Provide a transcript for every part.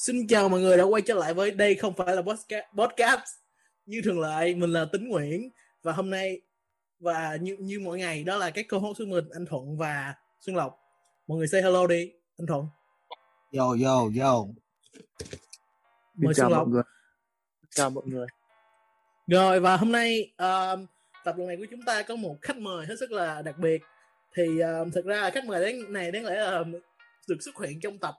Xin chào mọi người đã quay trở lại với đây không phải là podcast, podcast. như thường lệ mình là Tính Nguyễn. Và hôm nay và như như mỗi ngày đó là các co-host của mình anh Thuận và Xuân Lộc. Mọi người say hello đi anh Thuận. Yo yo yo. mời chào Xuân Lộc. mọi người chào mọi người. Rồi và hôm nay um, tập lần này của chúng ta có một khách mời hết sức là đặc biệt. Thì um, thực ra là khách mời đáng, này đáng lẽ là được xuất hiện trong tập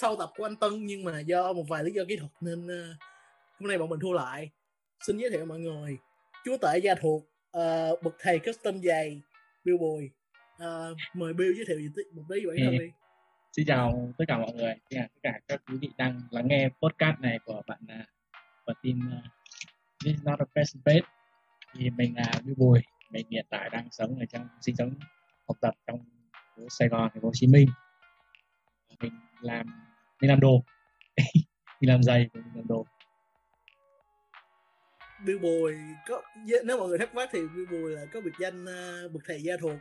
sau tập của anh Tân nhưng mà do một vài lý do kỹ thuật nên uh, hôm nay bọn mình thua lại xin giới thiệu mọi người chúa tể gia thuộc uh, bậc thầy custom giày Bill Bùi uh, mời Bill giới thiệu một tí bản thân Ừ. đi Xin chào tất cả mọi người, xin chào tất cả các quý vị đang lắng nghe podcast này của bạn à, của team uh, This is not a person page. Thì mình là Bill Bùi, mình hiện tại đang sống ở trong sinh sống học tập trong Sài Gòn, thành phố Hồ Chí Minh. Mình làm mình làm đồ, mình làm giày, mình làm đồ. Bill Bùi có nếu mọi người thắc mắc thì Bill Bùi là có biệt danh uh, bậc thầy gia thuộc.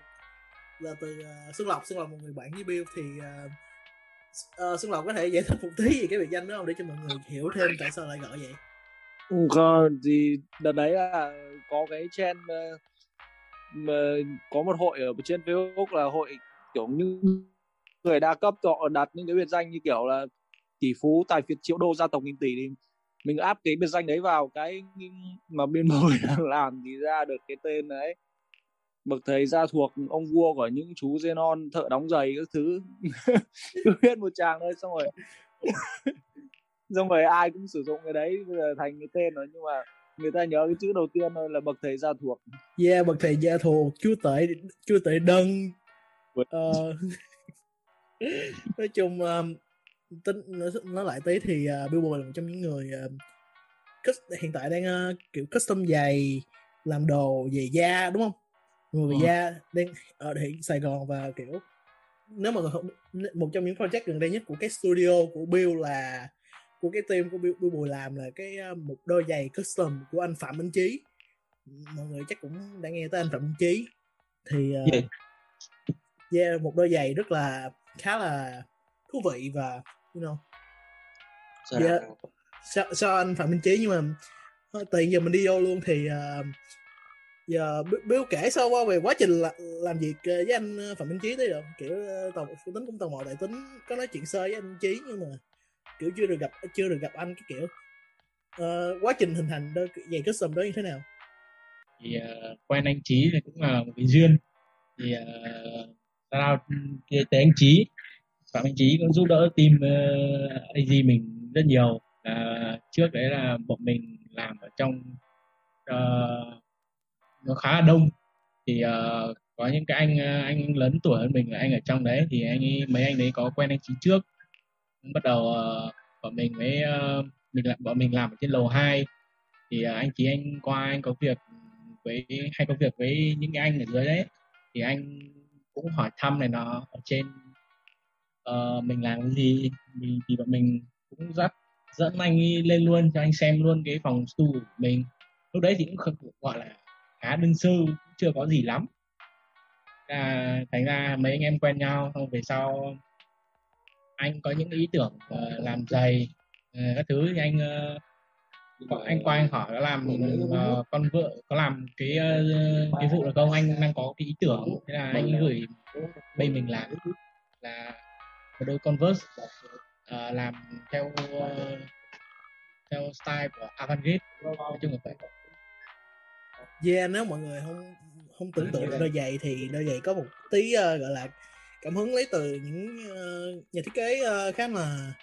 Là từ uh, Xuân Lộc Xuân Lộc một người bạn với Bill thì uh, uh, Xuân Lộc có thể giải thích một tí về cái biệt danh đó không? Để cho mọi người hiểu thêm tại sao lại gọi vậy. Còn thì đợt đấy là có cái trend ờ, mà có một hội ở trên Facebook là hội kiểu như người đa cấp họ đặt những cái biệt danh như kiểu là tỷ phú tài phiệt triệu đô gia tộc nghìn tỷ thì mình áp cái biệt danh đấy vào cái mà biên bồi đang làm thì ra được cái tên đấy. Bậc thầy gia thuộc ông vua của những chú Zenon thợ đóng giày các thứ. Cứ viết một tràng thôi xong rồi xong rồi ai cũng sử dụng cái đấy bây giờ thành cái tên rồi nhưng mà người ta nhớ cái chữ đầu tiên thôi là bậc thầy gia thuộc. Yeah bậc thầy gia thuộc chúa tể chúa tể đơn Ờ, nói chung um, tính nói, lại tí thì uh, Bill Bùi là một trong những người uh, cus- hiện tại đang uh, kiểu custom giày làm đồ về da đúng không người về Ờ. da đang ở hiện Sài Gòn và kiểu nếu mà một trong những project gần đây nhất của cái studio của Bill là của cái team của Bill, Bill Bùi làm là cái một đôi giày custom của anh Phạm Minh Chí mọi người chắc cũng đã nghe tới anh Phạm Minh Chí thì uh, Yeah. yeah, một đôi giày rất là khá là thú vị và you know. Yeah. sao, sao anh Phạm Minh Chí nhưng mà thôi, tiền giờ mình đi vô luôn thì uh, giờ Bi- Bill kể sơ qua về quá trình là, làm việc ờ, với anh ờ, Phạm Minh Chí tới được kiểu ờ, tò tính cũng tò mò tại tính có nói chuyện sơ với anh Chí nhưng mà kiểu chưa được gặp chưa được gặp anh cái kiểu. Ờ, quá trình hình thành đôi giày custom đó như thế nào? Thì ờ, quen anh Chí thì cũng là một cái duyên. Thì uh, shout ừ, kia tới anh trí, Phạm Anh trí cũng giúp đỡ team ờ, uh, AG mình rất nhiều. Là trước đấy là bọn mình làm ở trong uh, nó khá là đông. Thì uh, có những cái anh anh lớn tuổi hơn mình là anh ở trong đấy. Thì anh ấy, mấy anh đấy có quen anh trí trước. Bắt đầu uh, bọn mình mới uh, mình làm bọn mình làm ở trên lầu 2 thì uh, anh trí anh qua anh có việc với hay có việc với những cái anh ở dưới đấy. Thì anh cũng hỏi thăm này nó ở trên uh, mình làm cái gì thì, thì bọn mình cũng dắt dẫn anh ấy lên luôn cho anh xem luôn cái phòng tu của mình. Lúc đấy thì cũng không gọi là khá đơn sơ cũng chưa có gì lắm. À, thành ra mấy anh em quen nhau xong về sau anh có những ý tưởng uh, làm giày uh, các thứ thì anh uh, còn anh qua anh hỏi có làm uh, con vợ có làm cái uh, cái vụ được không? Anh đang có cái ý tưởng thế là anh gửi bên mình làm. Là một đôi converse uh, làm theo uh, theo style của avantgarde nói chung là vậy. Yeah nếu mọi người không không tưởng tượng được đôi giày thì đôi giày có một tí uh, gọi là cảm hứng lấy từ những uh, nhà thiết kế uh, khá là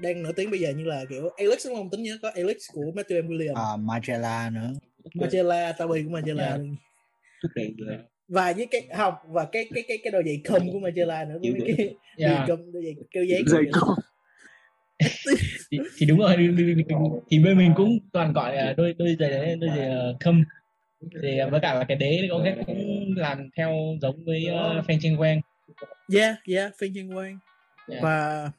đang nổi tiếng bây giờ như là kiểu Alex đúng không tính nhớ có Alex của Matthew M. Williams À, Magella nữa. Magella Tabi của Magella Yeah. luôn. đẩy và với cái không và cái cái cái cái đôi giày khum của Magella nữa với mấy cái yeah. khum đôi giày kêu giấy thì, thì đúng rồi thì bên mình cũng toàn gọi là đôi đôi giày đấy đôi giày ờ, khâm thì ờ, với cả là cái đế có cái cũng làm theo giống với uh, Feng Chen Wang yeah yeah phiên nhân quan Yeah. và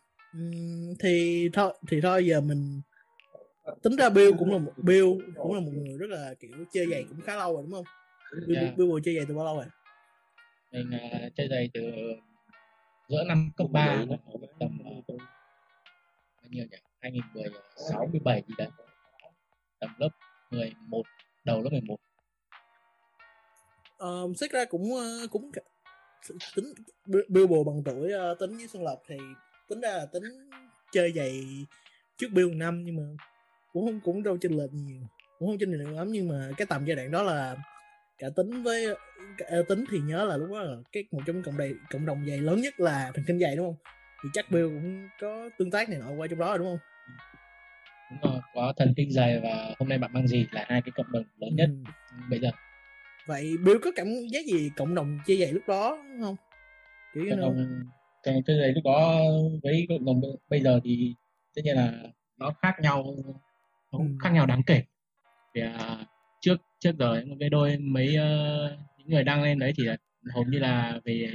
thì thôi thì thôi giờ mình tính ra Bill cũng là một Bill cũng là một người rất là kiểu chơi giày cũng khá lâu rồi đúng không? Bill, Yeah. Bill Bùi chơi giày từ bao lâu rồi? Mình ờ, chơi giày từ giữa năm cấp 3 tầm ờ, bao nhiêu nhỉ? 2016 17 gì đấy. Tầm lớp 11 đầu lớp 11 um, xét ra cũng ờ, cũng tính Bill bằng tuổi uh, tính với Xuân Lộc thì tính ra là tính chơi giày trước Bill năm nhưng mà cũng không cũng đâu chênh lệch nhiều cũng không chênh lệch lắm nhưng mà cái tầm giai đoạn đó là cả tính với cả tính thì nhớ là lúc đó là cái một trong cộng đồng cộng đồng giày lớn nhất là thần kinh giày đúng không? Thì chắc Bill cũng có tương tác này nọ qua trong đó rồi đúng không? Đúng rồi có thần kinh giày và hôm nay bạn mang gì là hai cái cộng đồng lớn nhất ừ. bây giờ. Vậy Bill có cảm giác gì cộng đồng chia giày lúc đó không? Kiểu cộng đồng cái giày lúc đó với cộng đồng bây giờ thì tất nhiên là nó khác nhau nó ừ. khác nhau đáng kể. Vì uh, trước trước giờ cái đôi mấy uh, những người đăng lên đấy thì là hầu như là về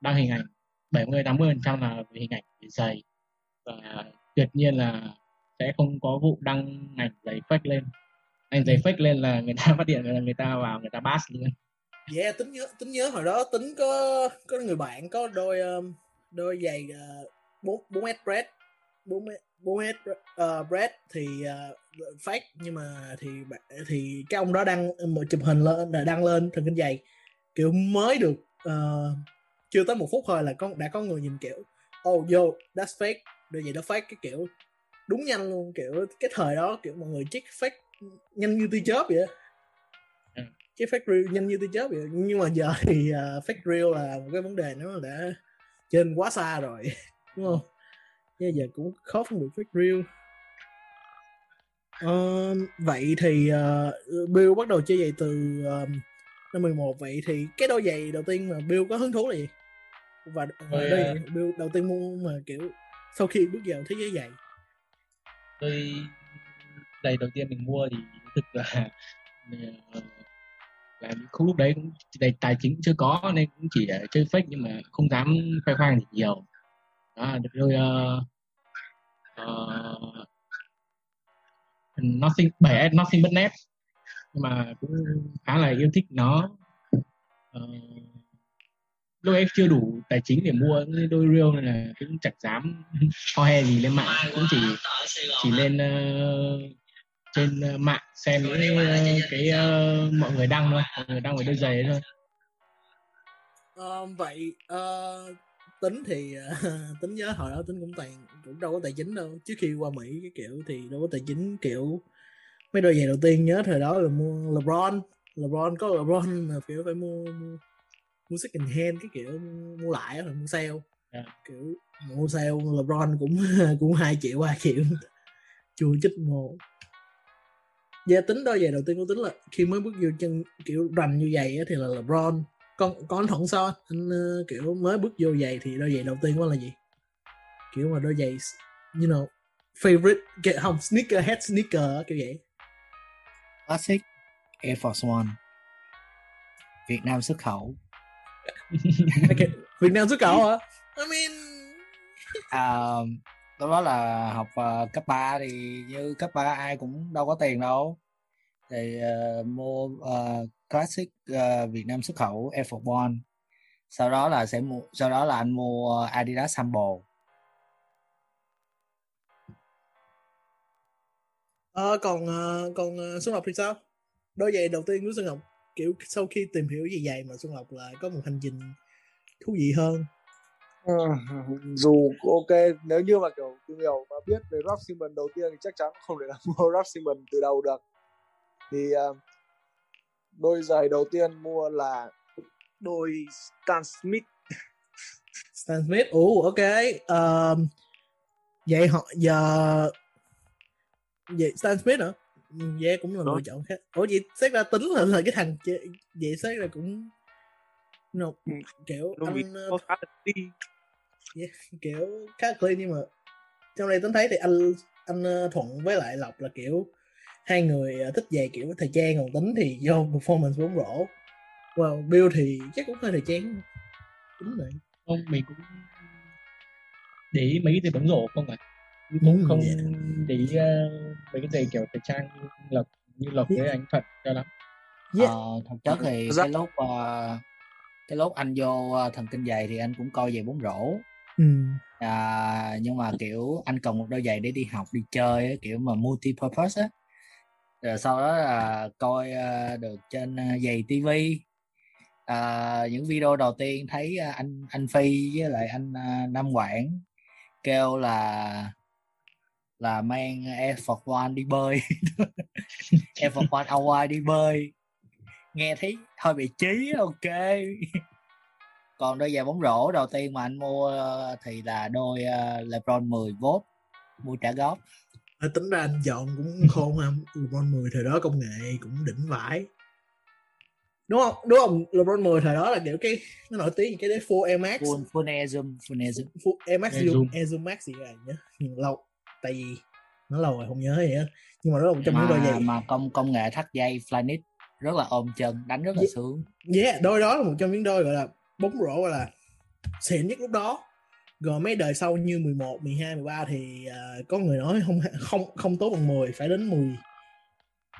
đăng hình ảnh 70 80 phần trăm là về hình ảnh về giày. Và tuyệt nhiên là sẽ không có vụ đăng ảnh giày fake lên. Anh giày fake lên là người ta phát hiện là người ta vào người ta bass luôn. Yeah tính nhớ tính nhớ hồi đó tính có có người bạn có đôi um, đôi giày uh, bốn bốn mét bread bốn mét bốn mét bread thì uh, fake nhưng mà thì thì cái ông đó đăng một chụp hình lên là đăng lên thần kinh giày kiểu mới được uh, chưa tới một phút thôi là có đã có người nhìn kiểu oh yo that's fake. Đôi giày đó fake cái kiểu đúng nhanh luôn kiểu cái thời đó kiểu mọi người check fake nhanh như tia chớp vậy ừ. cái fake real nhanh như tia chớp vậy nhưng mà giờ thì uh, fake real là một cái vấn đề nó đã trên quá xa rồi đúng không? Bây giờ cũng khó phân biệt fake real uh, vậy thì uh, Bill bắt đầu chơi giày từ uh, năm 11 vậy thì cái đôi giày đầu tiên mà Bill có hứng thú là gì? Và uh, đôi Bill đầu tiên mua mà kiểu sau khi bước vào thế giới giày. Tôi giày đầu tiên mình mua thì thực là là không lúc đấy cũng tài, tài chính chưa có nên cũng chỉ ờ, chơi fake nhưng mà không dám khoe khoang gì nhiều. Đó được đôi uh, uh, nothing bảy nothing but net. Nhưng mà cũng khá là yêu thích nó. Uh, lúc ấy chưa đủ tài chính để mua đôi real này là cũng chẳng dám ho he gì lên mạng. Cũng chỉ chỉ lên uh, trên uh, mạng xem những cái uh, mọi người đăng thôi mọi người đăng về đôi giày thôi. Uh, vậy uh, tính thì uh, tính nhớ hồi đó tính cũng toàn cũng đâu có tài chính đâu. Trước khi qua mỹ cái kiểu thì đâu có tài chính kiểu mấy đôi giày đầu tiên nhớ thời đó là mua lebron. Lebron có lebron mà kiểu phải mua, mua mua second hand cái kiểu mua lại rồi mua sale. Yeah. Dạ. kiểu mua sale LeBron cũng cũng hai triệu ba triệu. Chùa chích một gia tính đôi giày đầu tiên của tính là khi mới bước vô chân kiểu rành như vậy thì là LeBron. Con con thuận sao anh uh, kiểu mới bước vô giày thì đôi giày đầu tiên của là gì? Kiểu mà đôi giày you know favorite get không sneaker head sneaker kiểu vậy. Classic Air Force One. Việt Nam xuất khẩu. Okay. Việt Nam xuất khẩu hả? I mean. À, lúc đó là học uh, cấp 3 thì như cấp 3 ai cũng đâu có tiền đâu. Thì uh, mua uh, classic uh, Việt Nam xuất khẩu Air Force One. Sau đó là sẽ mua sau đó là anh mua Adidas Sample à, còn uh, còn uh, Xuân Ngọc thì sao? Đôi giày đầu tiên của Xuân Ngọc kiểu sau khi tìm hiểu gì vậy mà Xuân Ngọc lại có một hành trình thú vị hơn ừ, dù ok nếu như mà kiểu tìm hiểu mà biết về Ralph Simon đầu tiên thì chắc chắn không thể là mua Ralph Simon từ đầu được. Thì uh, đôi giày đầu tiên mua là đôi Stan Smith. Stan Smith ủ ok. Uh, vậy họ giờ vậy Stan Smith hả? Dê cũng là lựa chọn khác. Ủa vậy xét ra tính là, là cái thằng Vậy xét ra cũng no, ừ, kiểu Đúng anh uh, là yeah, kiểu khá clean nhưng mà trong đây tính thấy thì anh anh uh, thuận với lại lộc là kiểu hai người uh, thích về kiểu thời trang còn tính thì do performance bóng rổ. Wow bill thì chắc cũng hơi thời trang. Tính vậy không mình cũng để ý mấy cái gì bóng rổ không à cũng không yeah. để ý uh, mấy cái giày kiểu thời trang như lộc như lộc với anh thuận cho lắm. Yeah. ờ, thật chất thì cái lúc uh, cái lúc anh vô thần kinh giày thì anh cũng coi về bóng rổ ừ. à, nhưng mà kiểu anh cần một đôi giày để đi học đi chơi ấy, kiểu mà multi purpose á. Rồi sau đó là coi uh, được trên uh, giày tivi uh, à, những video đầu tiên thấy uh, anh anh phi với lại anh uh, nam quảng kêu là là mang Air Force One đi bơi. Air Force One Hawaii đi bơi. Nghe thấy hơi bị trí ok còn đôi giày bóng rổ đầu tiên mà anh mua thì là đôi uh, LeBron 10V mua trả góp. À, tính ra anh chọn cũng khôn không LeBron 10 thời đó công nghệ cũng đỉnh vãi. Đúng không? Đúng không? LeBron 10 thời đó là kiểu cái nó nổi tiếng cái đấy full Air Max. Full full Air Zoom full Air Zoom. Full Air Max Air Zoom Air Zoom Max gì vậy nhớ nhưng lâu tại vì nó lâu rồi không nhớ gì á nhưng mà đó là một trong những đôi giày. mà công công nghệ thắt dây Flyknit rất là ôm chân đánh rất là yeah. sướng. Yeah đôi đó là một trong những đôi gọi là bóng rổ gọi là xịn nhất lúc đó rồi mấy đời sau như 11, 12, 13 thì uh, có người nói không không không tốt bằng 10 phải đến 10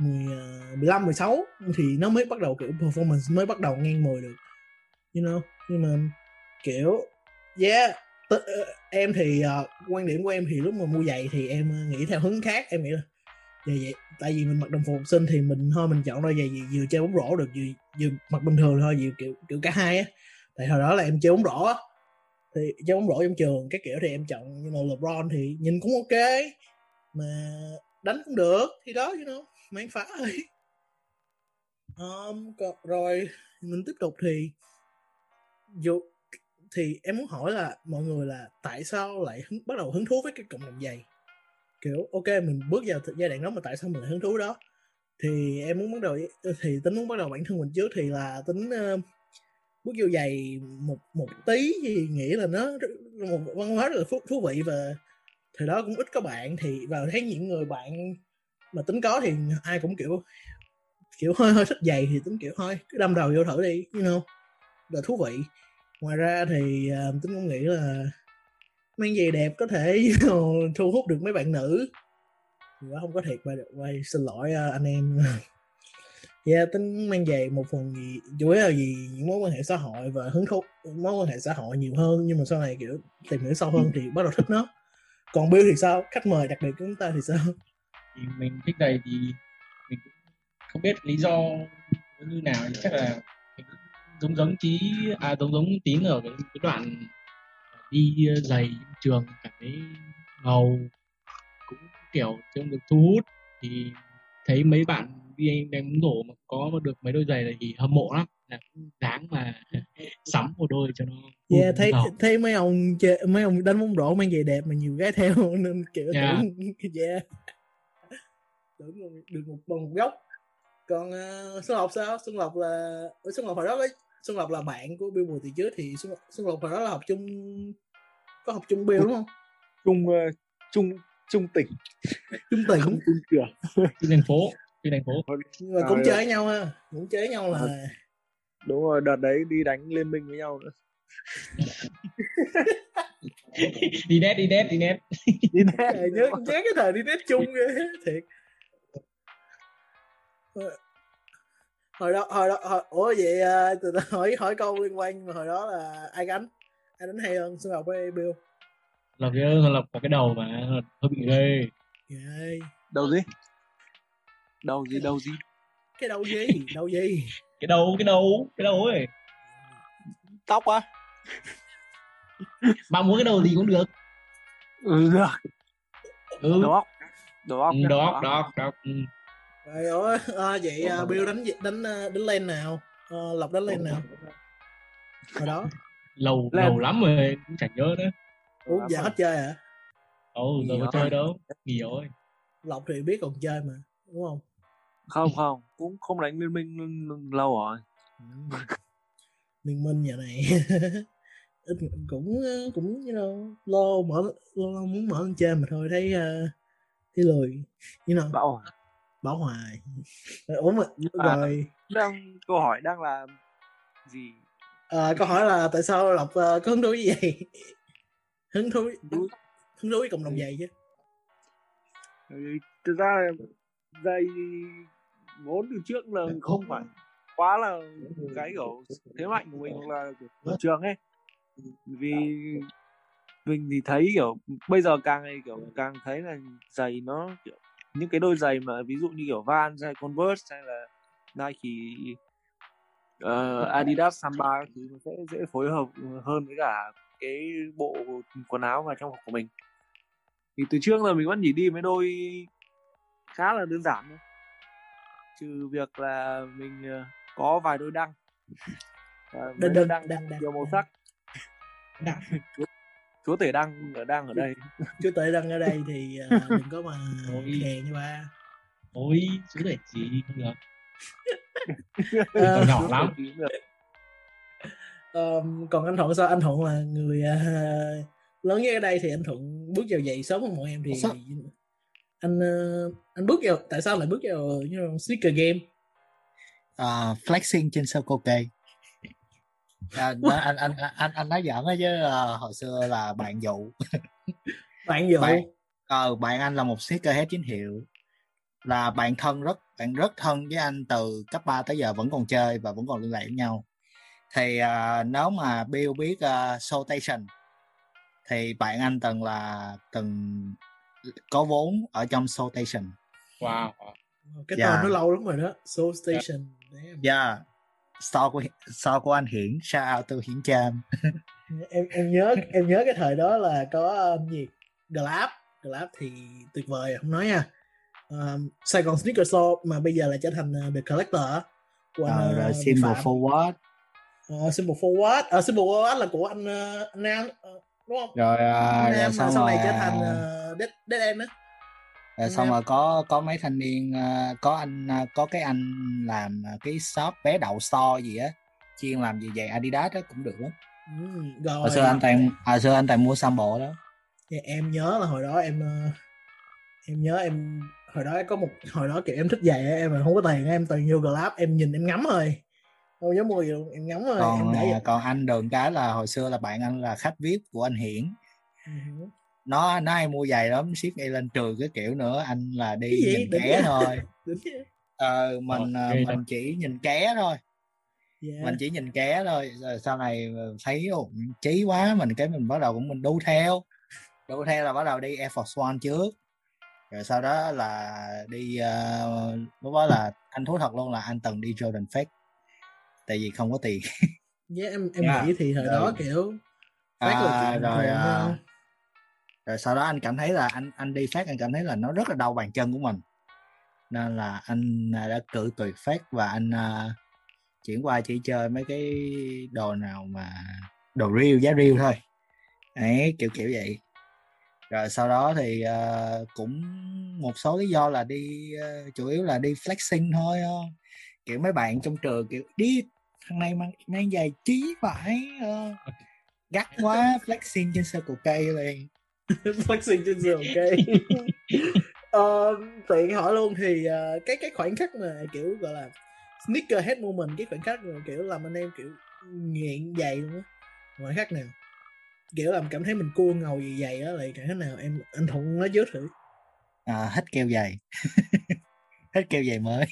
10 uh, 15 16 thì nó mới bắt đầu kiểu performance mới bắt đầu ngang 10 được. You know, nhưng mà kiểu yeah t- uh, em thì uh, quan điểm của em thì lúc mà mua giày thì em nghĩ theo hướng khác, em nghĩ là vậy vậy tại vì mình mặc đồng phục học sinh thì mình thôi mình chọn đôi giày gì vừa chơi bóng rổ được vừa, vừa mặc bình thường thôi vừa kiểu kiểu cả hai á tại hồi đó là em chơi bóng rổ á. Thì chơi bóng rổ trong trường cái kiểu thì em chọn như know, LeBron thì nhìn cũng ok mà đánh cũng được thì đó you know mang phá thôi. Um, rồi mình tiếp tục thì dù thì em muốn hỏi là mọi người là tại sao lại hứng, bắt đầu hứng thú với cái cộng đồng giày? Kiểu ok mình bước vào giai đoạn đó mà tại sao mình lại hứng thú đó? Thì em muốn bắt đầu thì tính muốn bắt đầu bản thân mình trước thì là tính uh, bước vô giày một một tí thì nghĩ là nó một văn hóa rất là thú, thú vị và thời đó cũng ít có bạn thì vào thấy những người bạn mà tính có thì ai cũng kiểu kiểu hơi hơi thích giày thì tính kiểu thôi cứ đâm đầu vô thử đi you know là thú vị. Ngoài ra thì uh, tính cũng nghĩ là mang giày đẹp có thể thu hút được mấy bạn nữ. Thì đó không có thiệt mà quay xin lỗi uh, anh em. yeah, tính mang giày một phần gì chủ yếu là gì những mối quan hệ xã hội và hứng thú mối quan hệ xã hội nhiều hơn nhưng mà sau này kiểu tìm hiểu sâu hơn thì bắt đầu thích nó. Còn Bill thì sao? Khách mời đặc biệt của chúng ta thì sao? Thì mình thích giày thì mình cũng không biết lý do như nào chắc là giống giống trí à giống giống tín ở cái, cái đoạn đi giày trường cảm thấy ngầu cũng kiểu trông được thu hút. Thì thấy mấy bạn đi anh đánh rổ mà có được mấy đôi giày này thì hâm mộ lắm. Là cũng đáng mà sắm một đôi cho nó yeah, thấy đầu. thấy mấy ông chơi, mấy ông đánh bóng rổ mang giày đẹp mà nhiều gái theo nên kiểu yeah. tưởng yeah tưởng được một bằng một góc. Còn uh, xuân lộc sao? Xuân lộc là xuân lộc hồi đó ấy, xuân lộc là bạn của bill mùa thì trước thì xuân, xuân lộc hồi đó là học chung có học chung bill đúng không? Chung uh, chung chung tỉnh chung tỉnh chung trường chung thành phố chung thành phố. Nhưng mà cũng à, chơi nhau ha cũng chơi nhau là à, đúng rồi đợt đấy đi đánh liên minh với nhau nữa. Đi nét đi nét đi nét đi nét nhớ nhớ cái thời đi nét chung ghê thiệt. Hồi đó hồi đó hồi, ủa vậy uh, hỏi hỏi câu liên quan mà hồi đó là ai gánh ai đánh hay hơn? Xuân ngọc với bill. Lộc chứ lộc có cái đầu mà hơi bị ghê. Ghê. Đầu gì đầu gì đầu gì? Cái đầu gì? Đầu gì? Cái đầu cái đầu cái đầu ấy. Tóc á. Bạn muốn cái đầu gì cũng được. Ừ được. Ừ. ừ, đầu óc đầu óc ừ. rồi ơi à, vậy à, Bill đánh đánh đánh lên nào? À, lộc đánh lên nào? Hồi đó. Lâu lên. lâu lắm rồi cũng chẳng nhớ nữa. Ủa giờ hết chơi hả? Ồ, giờ có chơi đâu, nghỉ rồi. Lộc thì biết còn chơi mà, đúng không? Không không, cũng không đánh liên minh lâu rồi. liên minh giờ này. Cũng cũng you know lo mở lo muốn mở lên chơi mà thôi thấy uh, thấy lười. You know bảo hoài. Bảo hoài. Ủa mà à, rồi. đang câu hỏi đang là gì? À, câu hỏi là tại sao lộc uh, có hứng thú gì vậy? Hứng thú hứng thú. với cộng đồng giày chứ? Thực ra giày vốn từ trước là không phải quá là cái kiểu thế mạnh của mình là kiểu trường ấy. Vì mình thì thấy kiểu bây giờ càng ngày kiểu càng thấy là giày nó kiểu những cái đôi giày mà ví dụ như kiểu Vans hay Converse hay là Nike uh, Adidas Samba thì nó sẽ dễ phối hợp hơn với cả cái bộ quần áo và trang phục của mình. Thì từ trước giờ mình vẫn chỉ đi mấy đôi khá là đơn giản thôi trừ việc là mình ờ, có vài đôi đăng. Đăng, đăng, đăng, đăng, nhiều màu sắc. Đăng. chúa tể đăng ở đang ở đây. Chúa tể đăng ở đây thì uh, đừng có mà khè như ba. Ôi chúa tể gì không được. Uh, nhỏ lắm. Um, còn anh thuận sao? Anh thuận là người uh, lớn nhất ở đây thì anh thuận bước vào dậy sớm hơn mọi em thì sao? Anh uh, anh bước vào tại sao lại bước vào you know, sneaker game? Uh, flexing trên sơ cô cây à, anh, anh anh anh anh nói giỡn á chứ uh, hồi xưa là bạn dụ. Bạn dụ? Bạn, uh, bạn anh là một sneakerhead chính hiệu. Là bạn thân rất bạn rất thân với anh từ cấp 3 tới giờ vẫn còn chơi và vẫn còn liên lạc với nhau. Thì uh, nếu mà Bill biết uh, Soul Station thì bạn anh từng là từng có vốn ở trong Soul Station. Wow. Cái yeah. tên nó lâu lắm rồi đó Soul Station. Dạ. Yeah sau của sau của anh Hiển shout out to Hiển Cham em em nhớ em nhớ cái thời đó là có um, gì? Glab. Glab thì tuyệt vời không nói nha. Um, Sài Gòn Sneaker Store mà bây giờ là trở thành uh, The Collector của anh, uh, rồi uh, Symbol Forward. Uh, Symbol Forward. Uh, Symbol Forward là của anh uh, Nam. Uh, đúng không? Rồi, Nam rồi sau này trở thành uh, Dead, Dead End á. Rồi xong rồi có có mấy thanh niên uh, có anh uh, có cái anh làm cái shop bé đậu store gì á. Chuyên làm gì vậy? Adidas đó cũng được lắm. Ừ, rồi. hồi xưa anh toàn hồi xưa anh toàn mua sample đó. Thì em nhớ là hồi đó em uh, em nhớ em hồi đó có một hồi đó kiểu em thích giày em mà không có tiền em toàn vô Grab em nhìn em ngắm thôi không dám mua gì luôn em ngắm thôi còn em để còn anh đường cái là hồi xưa là bạn anh là khách vip của anh Hiển. Uh-huh nó nó hay mua giày lắm ship ngay lên trường cái kiểu nữa anh là đi nhìn ké thôi. Ờ mình ờ, mình chỉ nhìn ké thôi. Yeah. mình chỉ nhìn ké thôi rồi sau này thấy ồ, chí quá mình cái mình bắt đầu cũng mình đu theo. Đu theo là bắt đầu đi Air Force One trước. Rồi sau đó là đi uh, lúc đó là anh thú thật luôn là anh từng đi Jordan Fake tại vì không có tiền yeah, em em yeah. nghĩ thì thời rồi. đó kiểu phát à, rồi uh, rồi sau đó anh cảm thấy là anh anh đi phát anh cảm thấy là nó rất là đau bàn chân của mình nên là anh à, đã cự tuyệt phát và anh uh, chuyển qua chỉ chơi mấy cái đồ nào mà đồ riêu giá riêu thôi ấy kiểu kiểu vậy rồi sau đó thì uh, cũng một số lý do là đi uh, chủ yếu là đi flexing thôi không? kiểu mấy bạn trong trường kiểu đi thằng này mang mang giày trí vải uh, gắt quá flexing trên sơ cổ cây liền. Flexing trên giường ok uh, tiện hỏi luôn thì uh, cái cái khoảnh khắc mà kiểu gọi là sneaker head moment cái khoảnh khắc mà kiểu làm anh em kiểu nghiện giày luôn á. Khoảnh khắc nào? Kiểu làm cảm thấy mình cua ngầu gì giày á lại cảm thấy nào em anh thuận nói trước thử à, hết keo giày. Hết keo giày mới.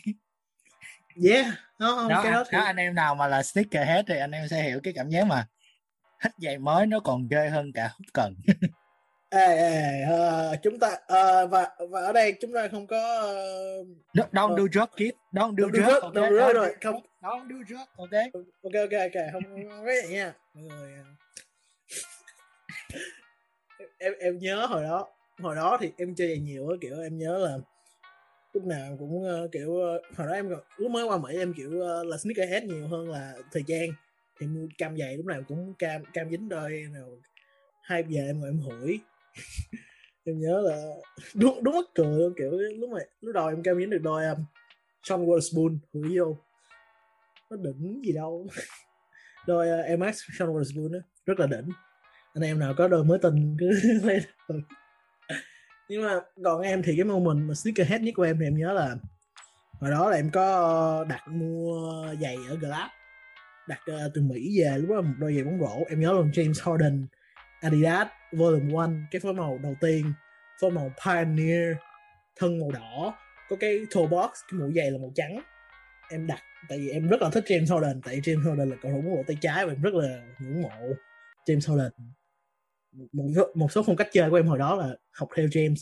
Yeah nó không? Đó, cái đó, thì... đó anh em nào mà là sneaker head thì anh em sẽ hiểu cái cảm giác mà hết giày mới nó còn ghê hơn cả hút cần. Ê, ê, uh, chúng ta uh, và và ở đây chúng ta không có uh, don't uh, do drug kid don't do don't drug, drug okay? don't, rồi không. don't do drug ok ok ok ok không cái vậy nha. Mọi người em em nhớ hồi đó hồi đó thì em chơi nhiều á kiểu em nhớ là lúc nào cũng uh, kiểu uh, hồi đó em lúc mới qua mỹ em kiểu uh, là sneakerhead nhiều hơn là thời gian thì mua cam giày lúc nào cũng cam cam dính đôi nào hai giờ em ngồi em hủi. Em nhớ là đúng đúng mất cười luôn kiểu lúc mà lúc đầu em cam dính được đôi um, Sean Waterspoon hủi vô. Nó đỉnh gì đâu. Đôi uh, Air Max Sean Waterspoon rất là đỉnh. Anh em nào có đôi mới tình cứ lên nhưng mà còn em thì cái moment mà sneakerhead nhất của em thì em nhớ là hồi đó là em có ờ, đặt mua giày ở Grab đặt uh, từ Mỹ về lúc đó một đôi giày bóng rổ. Em nhớ luôn James Harden Adidas Volume One cái phối màu đầu tiên phối màu Pioneer thân màu đỏ có cái toe box cái mũi giày là màu trắng. Em đặt tại vì em rất là thích James Harden tại James Harden là cầu thủ bóng rổ tay trái và em rất là ngưỡng mộ James Harden một, một số phong cách chơi của em hồi đó là học theo James.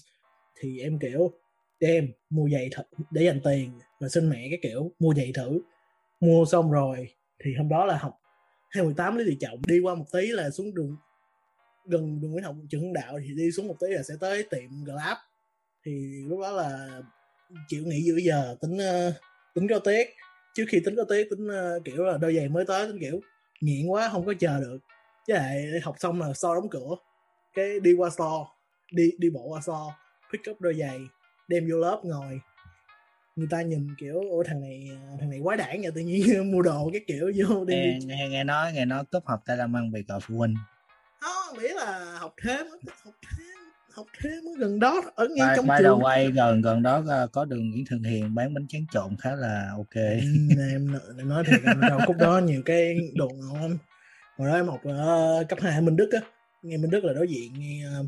Thì em kiểu đem mua giày thật để dành tiền và xin mẹ cái kiểu mua giày thử. Mua xong rồi thì hôm đó là học 28 lý tự trọng. Đi qua một tí là xuống đường gần đường Nguyễn Hồng Trần Hưng Đạo thì đi xuống một tí là sẽ tới tiệm Grab. Thì lúc đó là chịu nghỉ giữa giờ tính uh, tính cao tiết trước khi tính cao tiết tính uh, kiểu là đôi giày mới tới tính kiểu nghiện quá không có chờ được chứ lại học xong là store đóng cửa cái đi qua store đi đi bộ qua store pick up đôi giày đem vô lớp ngồi. Người ta nhìn kiểu ủa thằng này thằng này quái đản vậy tự nhiên mua đồ cái kiểu vô đi. Nghe, nghe, nghe nói nghe nói cướp học tay làm ăn bị cậu phụ huynh. Không nghĩ là học thêm học thêm học thêm ở gần đó ở ngay by, trong by trường. quay gần gần đó ờ, có đường Nguyễn Thường Hiền bán bánh tráng trộn khá là ok. Em, nói thiệt đâu khúc đó nhiều cái đồ ngon hồi đó em học ở cấp 2 Minh Đức á. Nghe Minh Đức là đối diện nghe ờ,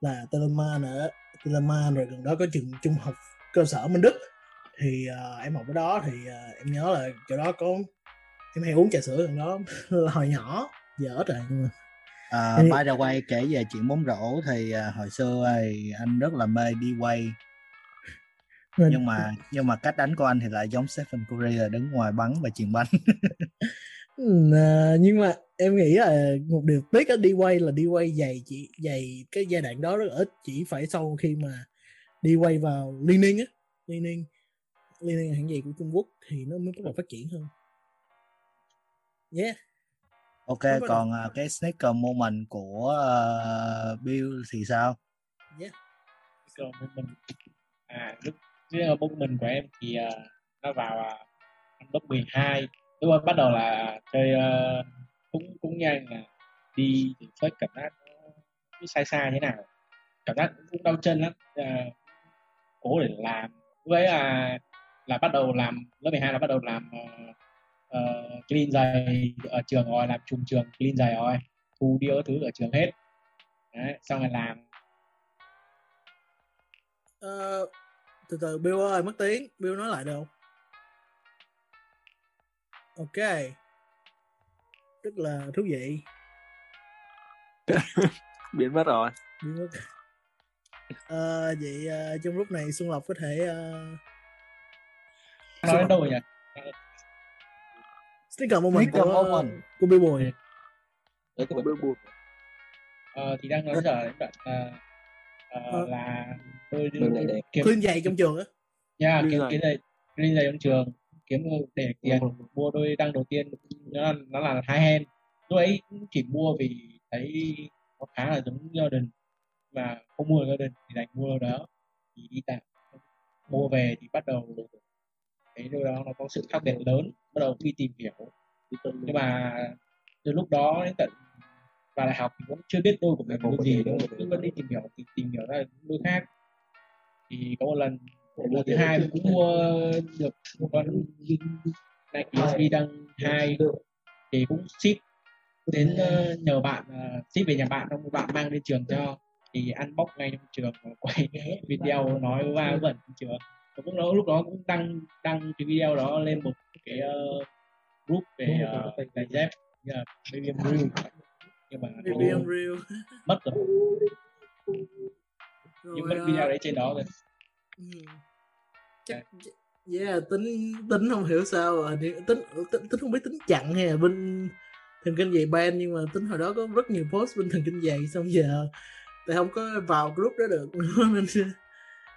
là Teleman ở Teleman rồi gần đó có trường trung học cơ sở Minh Đức. Thì uh, em học ở đó thì uh, em nhớ là chỗ đó có em hay uống trà sữa gần đó hồi nhỏ giờ ít rồi nhưng mà À, by the way kể về chuyện bóng rổ thì uh, hồi xưa thì anh rất là mê đi quay. Nhưng mà nhưng mà cách đánh của anh thì lại giống Stephen Curry là đứng ngoài bắn và chuyền bánh. À, nhưng mà em nghĩ là một điều tiếc ở đi quay là đi quay dày chỉ dày cái giai đoạn đó rất là ít chỉ phải sau khi mà đi quay vào Liên Ninh á. Liên Ninh Liên Ninh hãng giày của Trung Quốc thì nó mới bắt đầu phát triển hơn. Yeah. Ok còn uh, cái sneaker moment của uh, Bill thì sao? Yeah. Sneaker moment. À lúc sneaker moment của em thì uh, nó vào uh, năm lớp 12 lúc bắt đầu là chơi uh, cũng cũng nhanh là đi thì first cảm giác nó sai sai thế nào. Cảm giác cũng đau chân lắm. À, cố để làm. Với là là bắt đầu làm lớp 12 là bắt đầu làm uh, uh, clean giày ở trường rồi làm trùng trường clean giày rồi thu đi thứ ở trường hết. Đấy, xong rồi làm. Uh, từ từ Bill ơi mất tiếng. Bill nói lại được. Ok rất là thú vị. Biến mất rồi. Biến mất. Uh, vậy uh, trong lúc này Xuân Lộc có thể uh... nói đến đâu rồi nhỉ? Sneaker moment Sneaker của, moment. của Billboard. Đấy, của Billboard. Ờ, thì đang nói giờ đến đoạn uh, uh, là tôi kiếm clean giày trong trường á. Yeah, kiếm cái giày clean giày trong trường kiếm để tiền. Mua đôi đăng đầu tiên nó, nó là hai hand lúc ấy chỉ mua vì thấy nó khá là giống Jordan mà không mua Jordan thì đành mua đó. Thì đi tạm. Mua về thì bắt đầu thấy đâu đó nó có sự khác biệt lớn bắt đầu đi tìm hiểu. Nhưng mà từ lúc đó đến tận vào đại học thì cũng chưa biết đôi của mình đôi gì đâu. Cứ vẫn đi tìm hiểu thì tìm hiểu ra đôi khác. Thì có một lần lần thứ hai cũng mua được một con Nike SB đăng hai thì cũng ship đến uh, nhờ bạn uh, ship về nhà bạn xong bạn mang đến trường cho. Thì ăn bóc ngay trong trường quay video nói va vẩn trường. Và cũng đó lúc đó cũng đăng đăng cái video đó lên một cái uh, group về uh, giày dép như là Baby Real nhưng mà Baby Real mất rồi. Nhưng mất video đấy trên đó rồi. ừ. Chắc yeah tính tính không hiểu sao rồi tính, tính tính không biết tính chặn hay là bên thần kinh giày ban nhưng mà tính hồi đó có rất nhiều post bên thần kinh giày xong giờ tại không có vào group đó được. Nên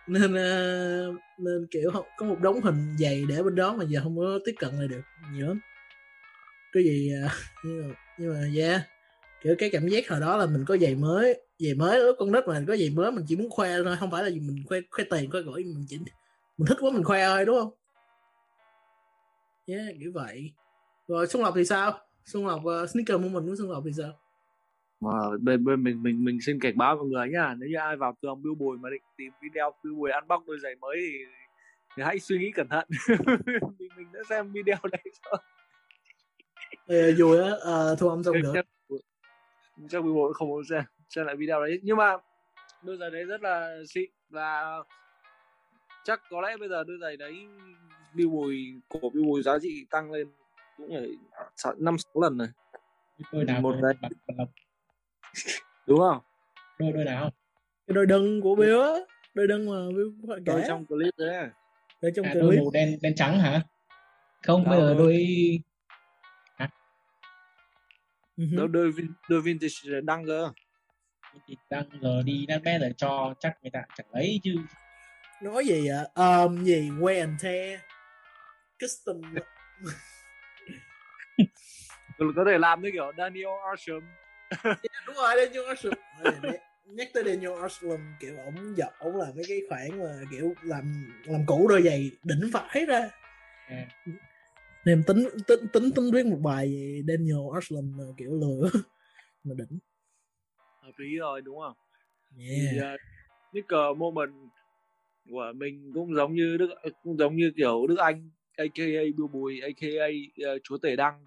nên uh, nên kiểu có một đống hình dày để bên đó mà giờ không có tiếp cận lại được nhiều lắm. Cái gì uh, nhưng mà, nhưng mà yeah kiểu cái cảm giác hồi đó là mình có giày mới giày mới lúc con nít mà có giày mới mình chỉ muốn khoe thôi không phải là mình khoe khoe tiền khoe gửi mình chỉ mình thích quá mình khoe thôi đúng không? Yeah kiểu vậy. Rồi xuân lộc thì sao? Xuân lộc uh, sneaker moment của xuân lộc thì sao? Mà bên bên mình mình mình xin cảnh báo mọi người nhá nếu như ai vào tường Bill Bùi mà định tìm video Bill Bùi ăn bóc đôi giày mới thì, thì hãy suy nghĩ cẩn thận. Mình mình đã xem video đấy rồi Ê, vui á à, thu âm xong được. chắc, Bill Bùi không muốn xem xem lại video đấy. Nhưng mà đôi giày đấy rất là xịn và chắc có lẽ bây giờ đôi giày đấy Bill Bùi của Bill Bùi giá trị tăng lên cũng phải năm sáu lần rồi. Tôi nào một đấy đúng không? Đôi đôi nào cái đôi đân của Bill á đôi đân mà Bill đôi trong clip đấy đôi trong à, clip. đôi màu đen đen trắng hả? Không Đó, bây giờ đôi- đôi Ừ đôi đôi, đôi vintage đăng cơ. Đang giờ đi nát mét rồi cho chắc người ta chẳng lấy chứ nói gì ạ um, gì? Wear and tear. Custom. Có thể làm như kiểu Daniel Arsham. Đúng rồi Daniel Arsham. Nhắc tới Daniel Arsham kiểu ổng giật ổng làm mấy cái khoản mà kiểu làm làm cũ đôi giày đỉnh vãi ra. À. nên tính tính tính tính viết một bài về Daniel Arsham kiểu lừa mà đỉnh. Hợp lý rồi đúng không? Yeah. thì uh, Nickel Moment của mình cũng giống như Đức cũng giống như kiểu Đức Anh aka bưu Bùi aka uh, ờ, chúa tể đăng.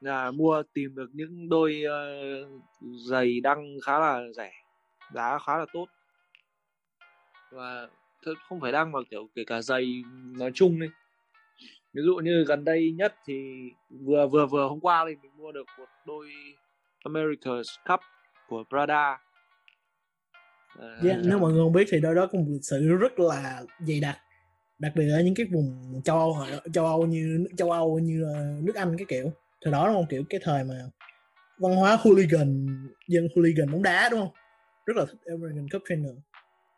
Là mua tìm được những đôi uh, giày đăng khá là rẻ giá khá là tốt. Và thật không phải đăng mà kiểu kể cả giày nói chung đi. Ví dụ như gần đây nhất thì vừa vừa vừa hôm qua thì mình mua được một đôi America's Cup của Prada. Yeah, nếu mọi người không biết thì đôi đó một lịch sử rất là dày đặc đặc biệt ở những cái vùng châu Âu châu Âu như châu Âu như là nước Anh cái kiểu. Thời đó đúng không? Kiểu cái thời mà văn hóa hooligan dân hooligan bóng đá đúng không? Rất là thích American Cup trainer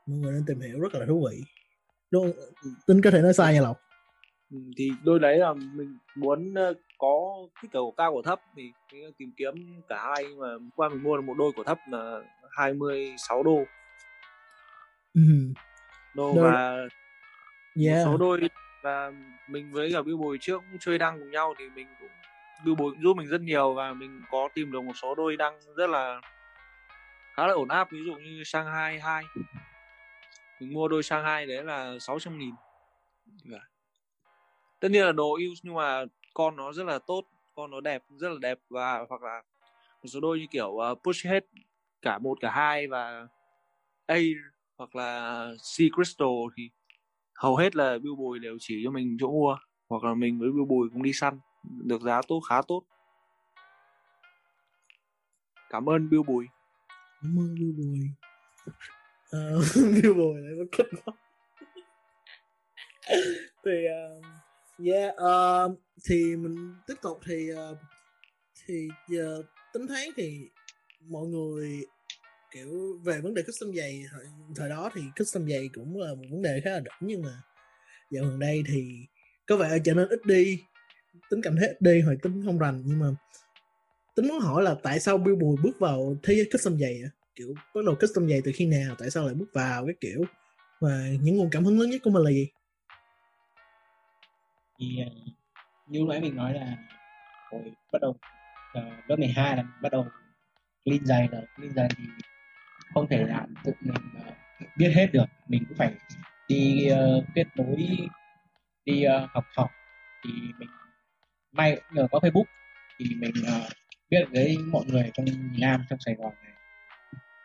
mọi người nên tìm hiểu rất là thú vị. Đúng tính có thể nói sai nha lộc. Ừ, thì đôi đấy là mình muốn ờ, có cỡ của cao của thấp thì tìm kiếm cả hai nhưng mà qua mình mua được một đôi của thấp là 26 đô đô Đôi- và yeah. một số đôi và mình với cả Bill Bùi trước cũng chơi đăng cùng nhau thì mình cũng Bill cũng giúp mình rất nhiều và mình có tìm được một số đôi đăng rất là khá là ổn áp. Ví dụ như Shanghai 2 mình mua đôi Shanghai đấy là 600 nghìn. Dạ. tất nhiên là đồ use nhưng mà con nó rất là tốt con nó đẹp rất là đẹp và hoặc là một số đôi như kiểu uh, push hết cả một cả hai và A hoặc là Sea Crystal thì hầu hết là Bill Bùi đều chỉ cho mình chỗ mua. Hoặc là mình với Bill Bùi cũng đi săn. Được giá tốt khá tốt. Cảm ơn Bill Bùi cảm ơn Bill Bùi à, Bill Bùi lại mất kết quá thì uh, yeah uh, thì mình tiếp tục thì uh, thì giờ tính thấy thì mọi người kiểu về vấn đề custom giày thời, thời đó thì custom giày cũng là một vấn đề khá là đỉnh nhưng mà dạo gần đây thì có vẻ trở nên ít đi. Tính cảm thấy ít đi hoặc tính không rành nhưng mà tính muốn hỏi là tại sao Bill Bùi bước vào thế giới custom giày à? kiểu bắt đầu custom giày từ khi nào tại sao lại bước vào cái kiểu. Và những nguồn cảm hứng lớn nhất của mình là gì? Thì à, như lúc nãy mình nói là hồi bắt đầu uh, lớp 12 là bắt đầu clean giày rồi. Clean giày thì không thể làm tự mình ờ, biết hết được. Mình cũng phải đi uh, kết nối đi uh, học học thì mình may cũng nhờ có Facebook. Thì mình uh, biết với mọi người trong miền Nam trong Sài Gòn này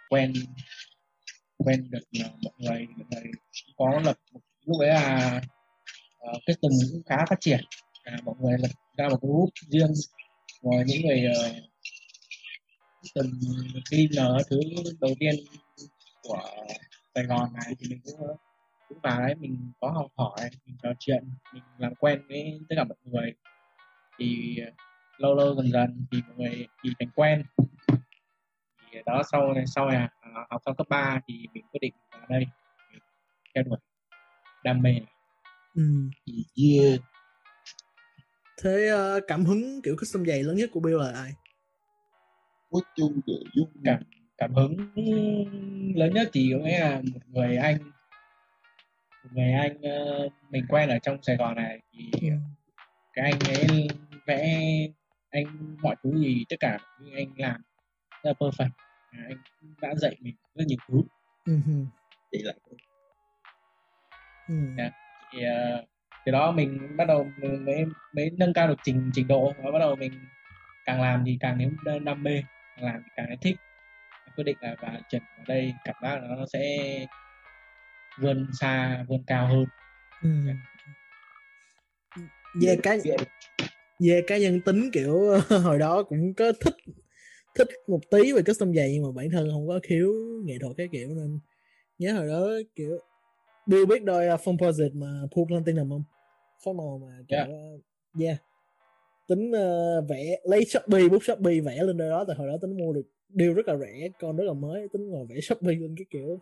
quen quen được uh, mọi người mọi người có lập một lúc đấy là uh, từng cũng khá phát triển. Là mọi người lập ra một group riêng. Ngoài những người uh, custom cleaner thứ đầu tiên của Sài Gòn này thì mình cũng cũng vào đấy mình có học hỏi mình trò chuyện mình làm quen với tất cả mọi người thì lâu lâu dần dần thì mọi người thì thành quen thì đó sau này sau này à, học xong cấp 3 thì mình quyết định vào đây mình theo đuổi đam mê ừ. yeah. thế uh, cảm hứng kiểu custom giày lớn nhất của Bill là ai Nói chung để dung cảm cảm hứng lớn nhất thì có nghĩa là một người anh một người anh ờ, mình quen ở trong Sài Gòn này thì cái anh ấy vẽ anh mọi thứ gì tất cả những anh làm rất là perfect à, anh đã dạy mình rất nhiều thứ ừ. ừ. vậy là ừ. Dạ. thì uh, từ đó mình bắt đầu mới mới nâng cao được trình trình độ và bắt đầu mình càng làm thì càng thấy đam mê làm thấy thích quyết định là và chuyển vào đây cảm giác nó sẽ vươn xa vươn cao hơn Ừ. về cá về cá nhân tính kiểu hồi đó cũng có thích thích một tí về custom giày nhưng mà bản thân không có khiếu nghệ thuật cái kiểu nên nhớ hồi đó kiểu Bill biết đôi uh, Composite mà Pool Platinum không? Phó màu mà kiểu yeah, yeah. Tính uh, vẽ lấy Shopee bút Shopee vẽ lên đây đó từ hồi đó tính mua được deal rất là rẻ con rất là mới tính ngồi vẽ Shopee lên cái kiểu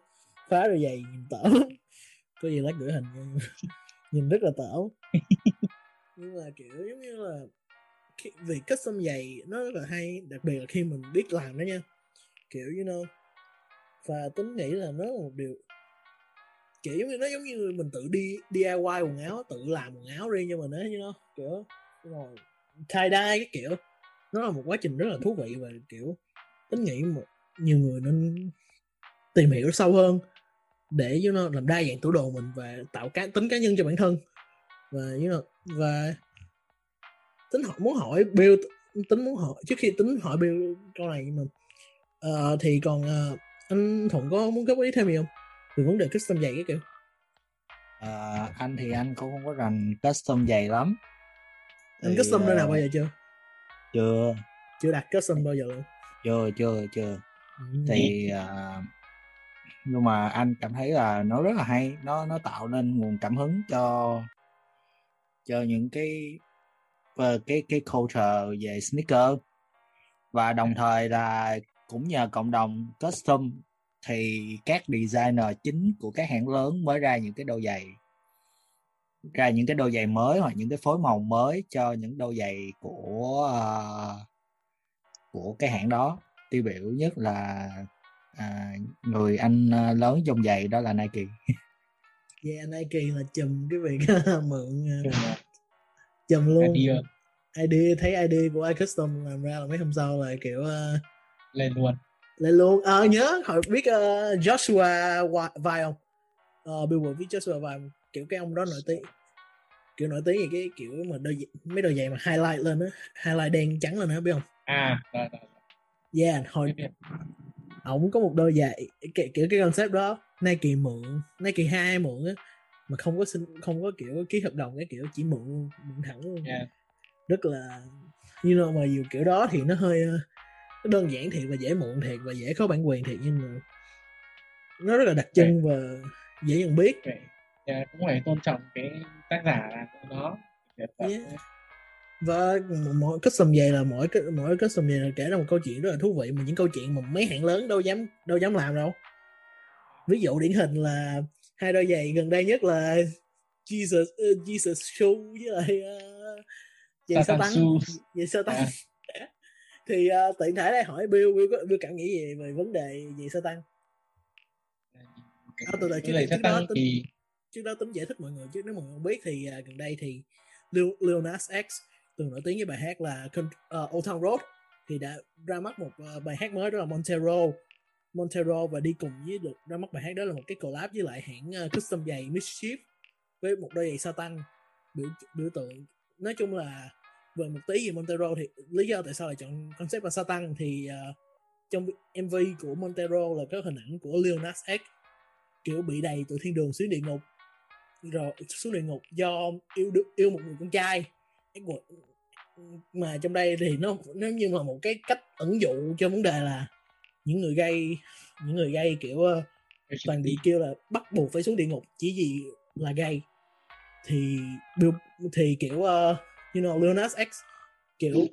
phá đôi giày nhìn tởm. Có gì lát gửi hình nhìn rất là tởm. Nhưng mà kiểu giống như là khi, vì custom giày nó rất là hay đặc biệt là khi mình biết làm đó nha. Kiểu you know và tính nghĩ là nó là một điều kiểu giống như nó giống như mình tự đi DIY quần áo tự làm quần áo riêng cho mình đó như nó kiểu rồi tie dye cái kiểu. Nó là một quá trình rất là thú vị và kiểu tính nghĩ một nhiều người nên tìm hiểu sâu hơn để you know, làm đa dạng tủ đồ mình và tạo cá tính cá nhân cho bản thân. Và you know, và tính hỏi muốn hỏi Bill tính muốn hỏi trước khi tính hỏi Bill câu này mà uh, thì còn uh, anh Thuận có muốn góp ý thêm gì không? Về vấn đề custom giày cái kiểu. Uh, anh thì anh cũng không có rành custom giày lắm anh thì, custom nơi nào bao giờ chưa? chưa. Chưa đặt custom bao giờ luôn. Chưa chưa chưa. Ừ. thì uh, nhưng mà anh cảm thấy là nó rất là hay. Nó nó tạo nên nguồn cảm hứng cho cho những cái uh, cái cái culture về sneaker. Và đồng thời là cũng nhờ cộng đồng custom thì các designer chính của các hãng lớn mới ra những cái đôi giày ra những cái đôi giày mới hoặc những cái phối màu mới cho những đôi giày của uh, của cái hãng đó. Tiêu biểu nhất là à, người anh à, lớn trong giày đó là Nike. Yeah Nike là chùm cái việc mượn à, chùm luôn. Idea. idea thấy idea của iCustom làm ra là mấy hôm sau là kiểu uh, lên luôn. lên luôn. Ờ à, nhớ hồi biết uh, Joshua Vai không uh, Billboard với Joshua Vai kiểu cái ông đó nổi tiếng kiểu nổi tiếng gì cái kiểu mà đôi mấy đôi giày mà highlight lên á highlight đen trắng lên á biết không? À rồi rồi yeah hồi ổng có một đôi giày kiểu, kiểu cái concept đó Nike mượn Nike hai mượn á mà không có xin không có kiểu ký hợp đồng cái kiểu chỉ mượn mượn thẳng luôn. Yeah. rất là you know mà dù kiểu đó thì nó hơi nó đơn giản thiệt và dễ mượn thiệt và dễ có bản quyền thiệt nhưng mà nó rất là đặc trưng và dễ nhận biết yeah, cũng phải tôn trọng cái tác giả làm đó. Yeah và mỗi custom về là mỗi mỗi custom về là kể ra một câu chuyện rất là thú vị mà những câu chuyện mà mấy hãng lớn đâu dám đâu dám làm đâu. Ví dụ điển hình là hai đôi giày gần đây nhất là Jesus uh, Jesus shoe với lại uh, giày sa tăng giày sa tăng. À. thì uh, tiện thể đây hỏi Bill Bill có Bill cảm nghĩ gì về vấn đề giày sa tăng? À, từ trước, trước đó thì trước đó tính giải thích mọi người chứ nếu mọi người không biết thì uh, gần đây thì Lil Nas X từng nổi tiếng với bài hát là uh, Old Town Road thì đã ra mắt một uh, bài hát mới đó là Montero. Montero và đi cùng với được ra mắt bài hát đó là một cái collab với lại hãng uh, custom giày Mischief với một đôi giày sa tăng. Biểu biểu tượng nói chung là về một tí về Montero thì lý do tại sao lại chọn concept là sa tăng thì uh, trong MV của Montero là có hình ảnh của Lil Nas X kiểu bị đầy từ thiên đường xuống địa ngục rồi xuống địa ngục do yêu được yêu một người con trai. Mà trong đây thì nó nó như là một cái cách ẩn dụ cho vấn đề là những người gây những người gây kiểu uh, toàn bị kêu là bắt buộc phải xuống địa ngục chỉ vì là gay. Thì thì kiểu uh, you know Leonas X kiểu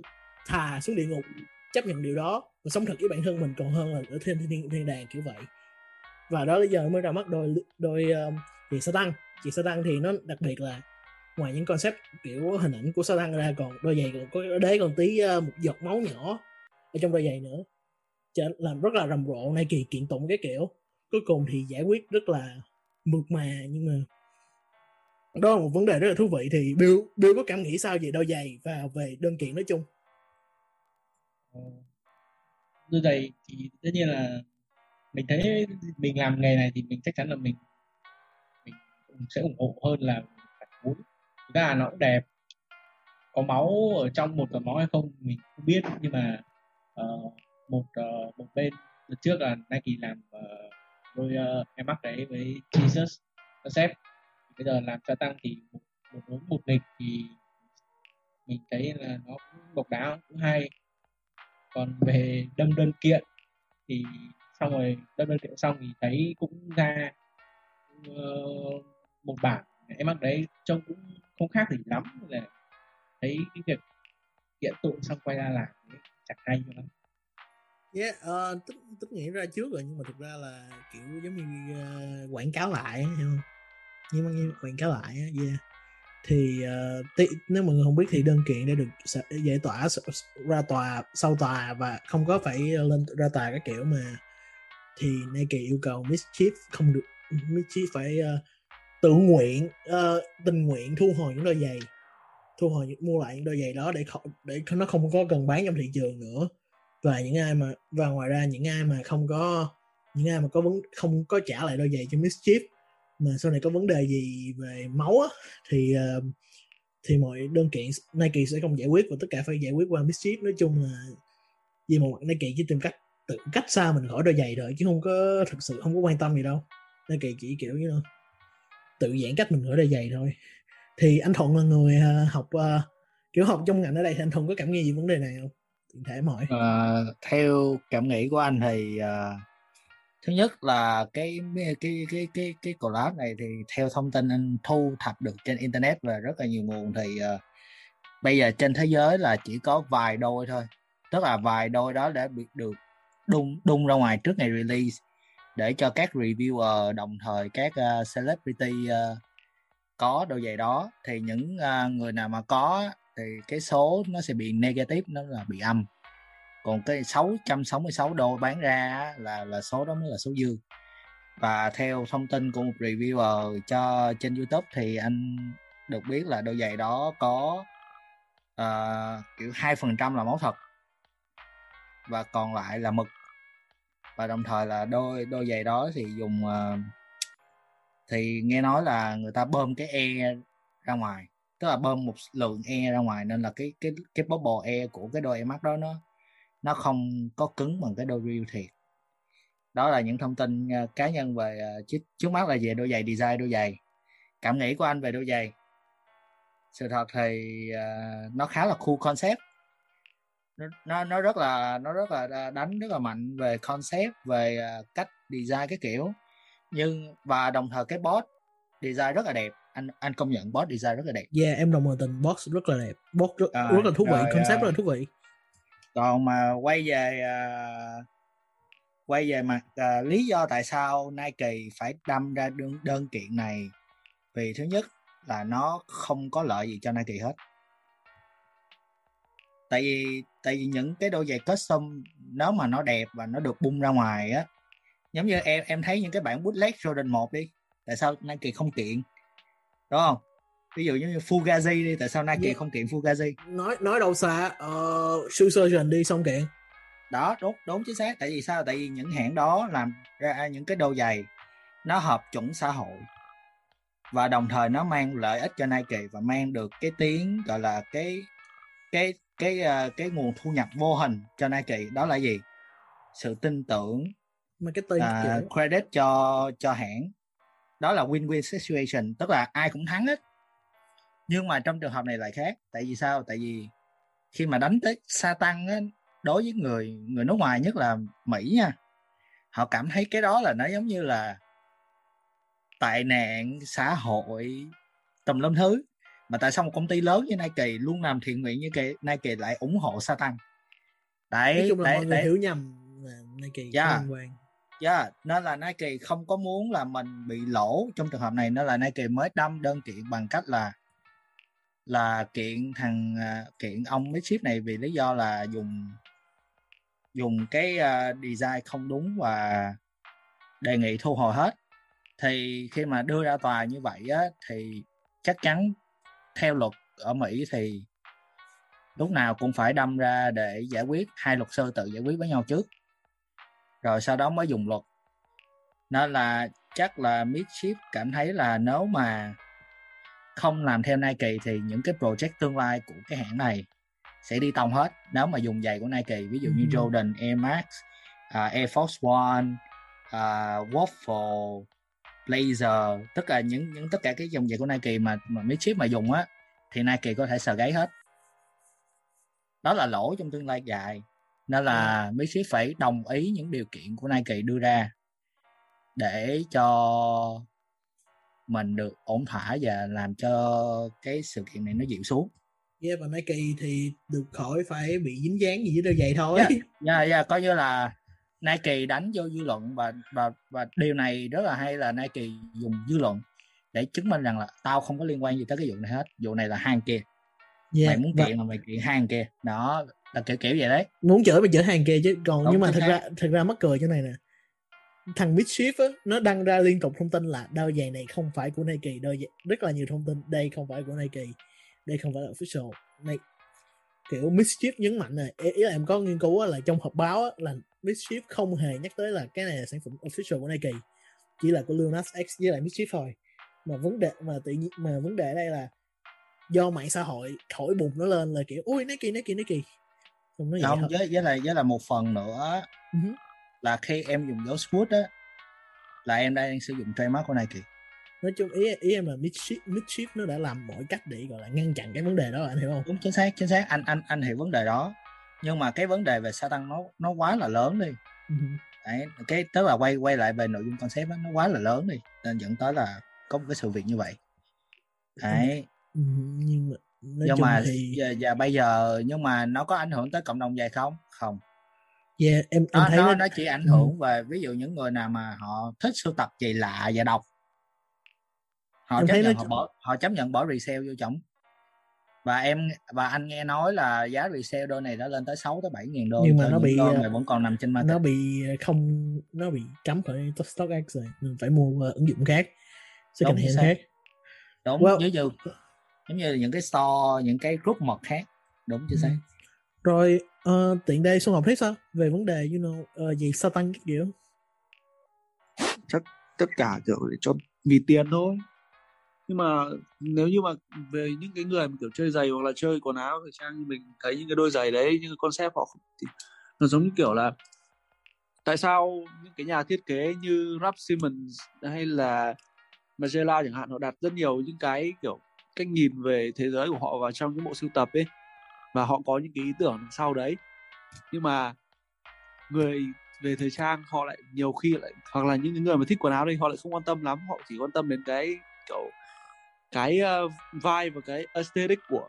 thà xuống địa ngục chấp nhận điều đó và sống thật với bản thân mình còn hơn là ở thiên thiên, thiên đàng kiểu vậy. Và đó bây giờ mới ra mắt đôi đôi um, chị sa tăng chị sa tăng thì nó đặc biệt là ngoài những concept kiểu hình ảnh của sao tăng ra, còn đôi giày còn có đế còn tí ờ, một giọt máu nhỏ ở trong đôi giày nữa. Cho làm rất là rầm rộ nay kỳ kiện tụng cái kiểu. Cuối cùng thì giải quyết rất là mượt mà, nhưng mà đó là một vấn đề rất là thú vị. Thì Bill Bill có cảm nghĩ sao về đôi giày và về đơn kiện nói chung? Ờ, đôi giày thì tất nhiên là mình thấy mình làm nghề này thì mình chắc chắn là mình sẽ ủng hộ hơn là phải mũi ra nó cũng đẹp. Có máu ở trong một giọt máu hay không mình không biết nhưng mà uh, một uh, một bên lần trước là Nike làm uh, đôi uh, em mắc đấy với Jesus Sếp bây giờ làm cho tăng thì một một hướng một nghịch thì mình thấy là nó cũng độc đáo cũng hay. Còn về đâm đơn kiện thì xong rồi đâm đơn kiện xong thì thấy cũng ra uh, một bản em ăn đấy trông cũng không khác gì lắm là thấy cái việc kiện tụng xong quay ra làm chẳng hay cho lắm. Yeah uh, tức, tức nghĩ ra trước rồi nhưng mà thực ra là kiểu giống như uh, quảng cáo lại hiểu không? Nhưng mà như quảng cáo lại yeah dạ. thì uh, tí, nếu mọi người không biết thì đơn kiện đã được giải tỏa ra tòa sau tòa và không có phải lên ra tòa cái kiểu mà thì Nike yêu cầu Mischief không được Mischief phải uh, tự nguyện uh, tình nguyện thu hồi những đôi giày thu hồi mua lại những đôi giày đó để không để nó không có cần bán trong thị trường nữa. Và những ai mà và ngoài ra những ai mà không có những ai mà có vấn không có trả lại đôi giày cho Mischief mà sau này có vấn đề gì về máu á, thì uh, thì mọi đơn kiện Nike sẽ không giải quyết và tất cả phải giải quyết qua Mischief nói chung là vì một Nike chỉ tìm cách tự cách xa mình khỏi đôi giày rồi chứ không có thực sự không có quan tâm gì đâu. Nike chỉ kiểu như know, tự giãn cách mình khỏi đôi giày thôi thì anh Thuận là người à, học uh, kiểu học trong ngành ở đây thì anh Thuận có cảm nghĩ gì vấn đề này không? Tiện thể hỏi. Uh, theo cảm nghĩ của anh thì uh, thứ nhất là cái cái cái cái cái collab này thì theo thông tin anh thu thập được trên internet và rất là nhiều nguồn thì uh, bây giờ trên thế giới là chỉ có vài đôi thôi tức là vài đôi đó đã bị được đung đung ra ngoài trước ngày release để cho các reviewer đồng thời các uh, celebrity uh, có đôi giày đó. Thì những uh, người nào mà có thì cái số nó sẽ bị negative nó là bị âm. Còn cái 666 đô bán ra là là số đó mới là số dư. Và theo thông tin của một reviewer cho trên YouTube thì anh được biết là đôi giày đó có uh, kiểu hai phần trăm là máu thật và còn lại là mực và đồng thời là đôi đôi giày đó thì dùng uh, thì nghe nói là người ta bơm cái e ra ngoài tức là bơm một lượng e ra ngoài nên là cái cái cái bubble e của cái đôi e mắt đó nó nó không có cứng bằng cái đôi real thiệt. Đó là những thông tin uh, cá nhân về uh, trước, trước mắt là về đôi giày design đôi giày. Cảm nghĩ của anh về đôi giày? Sự thật thì uh, nó khá là cool concept nó, nó rất là nó rất là đánh rất là mạnh về concept về uh, cách design cái kiểu. Nhưng và đồng thời cái boss design rất là đẹp. Anh anh công nhận boss design rất là đẹp. Yeah em đồng tình boss rất là đẹp. Boss rất, à, rất là thú vị rồi, concept uh, rất là thú vị. Còn mà quay về uh, quay về mặt uh, lý do tại sao Nike phải đâm ra đơn, đơn kiện này. Vì thứ nhất là nó không có lợi gì cho Nike hết tại vì tại vì những cái đôi giày custom nếu mà nó đẹp và nó được bung ra ngoài á giống như em em thấy những cái bản bootleg Jordan 1 đi tại sao Nike không kiện? Đúng không? Ví dụ như Fugazi đi tại sao Nike yeah. không kiện Fugazi? Nói nói đâu xa uh, Shoe Surgeon đi xong kiện. Đó đúng đúng chính xác. Tại vì sao? Tại vì những hãng đó làm ra những cái đôi giày nó hợp chuẩn xã hội và đồng thời nó mang lợi ích cho Nike và mang được cái tiếng gọi là cái cái cái uh, cái nguồn thu nhập vô hình cho Nike đó là gì? Sự tin tưởng marketing uh, credit cho cho hãng. Đó là win-win situation tức là ai cũng thắng hết. Nhưng mà trong trường hợp này lại khác tại vì sao? Tại vì khi mà đánh tới sa tăng á, đối với người người nước ngoài nhất là mỹ nha họ cảm thấy cái đó là nó giống như là tài nạn xã hội tùm lum thứ mà tại sao một công ty lớn như Nike luôn làm thiện nguyện như cái Nike lại ủng hộ sa tăng đấy nói chung là đấy, mọi người đấy. hiểu nhầm Nike yeah. Liên quan yeah, nên là Nike không có muốn là mình bị lỗ trong trường hợp này nên là Nike mới đâm đơn kiện bằng cách là là kiện thằng à, kiện ông Mitchip này vì lý do là dùng dùng cái uh, design không đúng và đề nghị thu hồi hết thì khi mà đưa ra tòa như vậy á thì chắc chắn theo luật ở Mỹ thì lúc nào cũng phải đâm ra để giải quyết hai luật sư tự giải quyết với nhau trước. Rồi sau đó mới dùng luật. Nên là chắc là Midship cảm thấy là nếu mà không làm theo Nike thì những cái project tương lai của cái hãng này sẽ đi tông hết. Nếu mà dùng giày của Nike ví dụ như Jordan Air Max uh, Air Force One uh, Waffle Blazer tất cả những những tất cả cái dòng giày của Nike mà mà Midship mà dùng á thì Nike có thể sờ gáy hết. Đó là lỗ trong tương lai dài. Nên là Misfit phải đồng ý những điều kiện của Nike đưa ra để cho mình được ổn thỏa và làm cho cái sự kiện này nó dịu xuống. Yeah và Nike thì được khỏi phải bị dính dáng gì với đôi giày thôi. Yeah, yeah, yeah, coi như là Nike đánh vô dư luận và và và điều này rất là hay là Nike dùng dư luận để chứng minh rằng là tao không có liên quan gì tới cái vụ này hết. Vụ này là hàng kia yeah, mày muốn và... kiện là mày kiện hàng kia đó là kiểu kiểu vậy đấy. Muốn chửi mày chửi hàng kia chứ. Còn Đúng, nhưng mà thật ra thật ra mắc cười chỗ này nè. Thằng Mischief á nó đăng ra liên tục thông tin là đôi giày này không phải của Nike đôi giày, rất là nhiều thông tin. Đây không phải của Nike. Đây không phải là official. Này kiểu Mischief nhấn mạnh này. Ý là em có nghiên cứu là trong họp báo là Mischief không hề nhắc tới là cái này là sản phẩm official của Nike. Chỉ là của Lil Nas X với lại Mischief thôi. Mà vấn đề mà tự nhiên mà vấn đề đây là do mạng xã hội thổi bùng nó lên là kiểu ui Nike Nike Nike. Không nói không với với là với là một phần nữa uh-huh. là khi em dùng dấu Swoot á là em đang sử dụng trademark của Nike nói chung ý ý em là Midship Midship nó đã làm mọi cách để gọi là ngăn chặn cái vấn đề đó anh hiểu không? Đúng chính xác chính xác. Anh anh anh hiểu vấn đề đó. Nhưng mà cái vấn đề về sa tăng nó nó quá là lớn đi. Uh-huh. đấy cái tức là quay quay lại về nội dung concept đó, nó quá là lớn đi nên dẫn tới là có một cái sự việc như vậy. Đấy. Uh-huh. nhưng mà nhưng mà thì... và, và bây giờ nhưng mà nó có ảnh hưởng tới cộng đồng dài không? Không. Yeah, em, em nó, thấy nó, nó... chỉ ảnh hưởng ừ. về ví dụ những người nào mà họ thích sưu tập gì lạ và đọc họ em chấp nhận nó... họ bỏ họ chấp nhận bỏ resale vô chồng và em và anh nghe nói là giá resale đôi này đã lên tới 6 tới 7 ngàn đô nhưng mà nó bị đôi này vẫn còn nằm trên market nó bị không nó bị cấm khỏi StockX rồi mình phải mua uh, ứng dụng khác second hand khác. Đúng well, như như giống như những cái store những cái group mật khác. Đúng chưa ừ. rồi uh, tiện đây xuân học thấy sao? Về vấn đề you know uh, gì sao tăng cái kiểu? Chắc tất cả kiểu để cho vì tiền thôi nhưng mà nếu như mà về những cái người mà, kiểu, chơi giày hoặc là chơi quần áo thời trang như mình thấy những cái đôi giày đấy, những cái concept họ thì nó giống như kiểu là tại sao những cái nhà thiết kế như Ralph Simmons hay là Magella chẳng hạn, họ đặt rất nhiều những cái, kiểu, cách nhìn về thế giới của họ vào trong những bộ sưu tập ấy và họ có những cái ý tưởng đằng sau đấy. Nhưng mà người về thời trang họ lại nhiều khi lại, hoặc là những người mà thích quần áo đây họ lại không quan tâm lắm, họ chỉ quan tâm đến cái, kiểu cái ờ, uh, vai và cái aesthetic của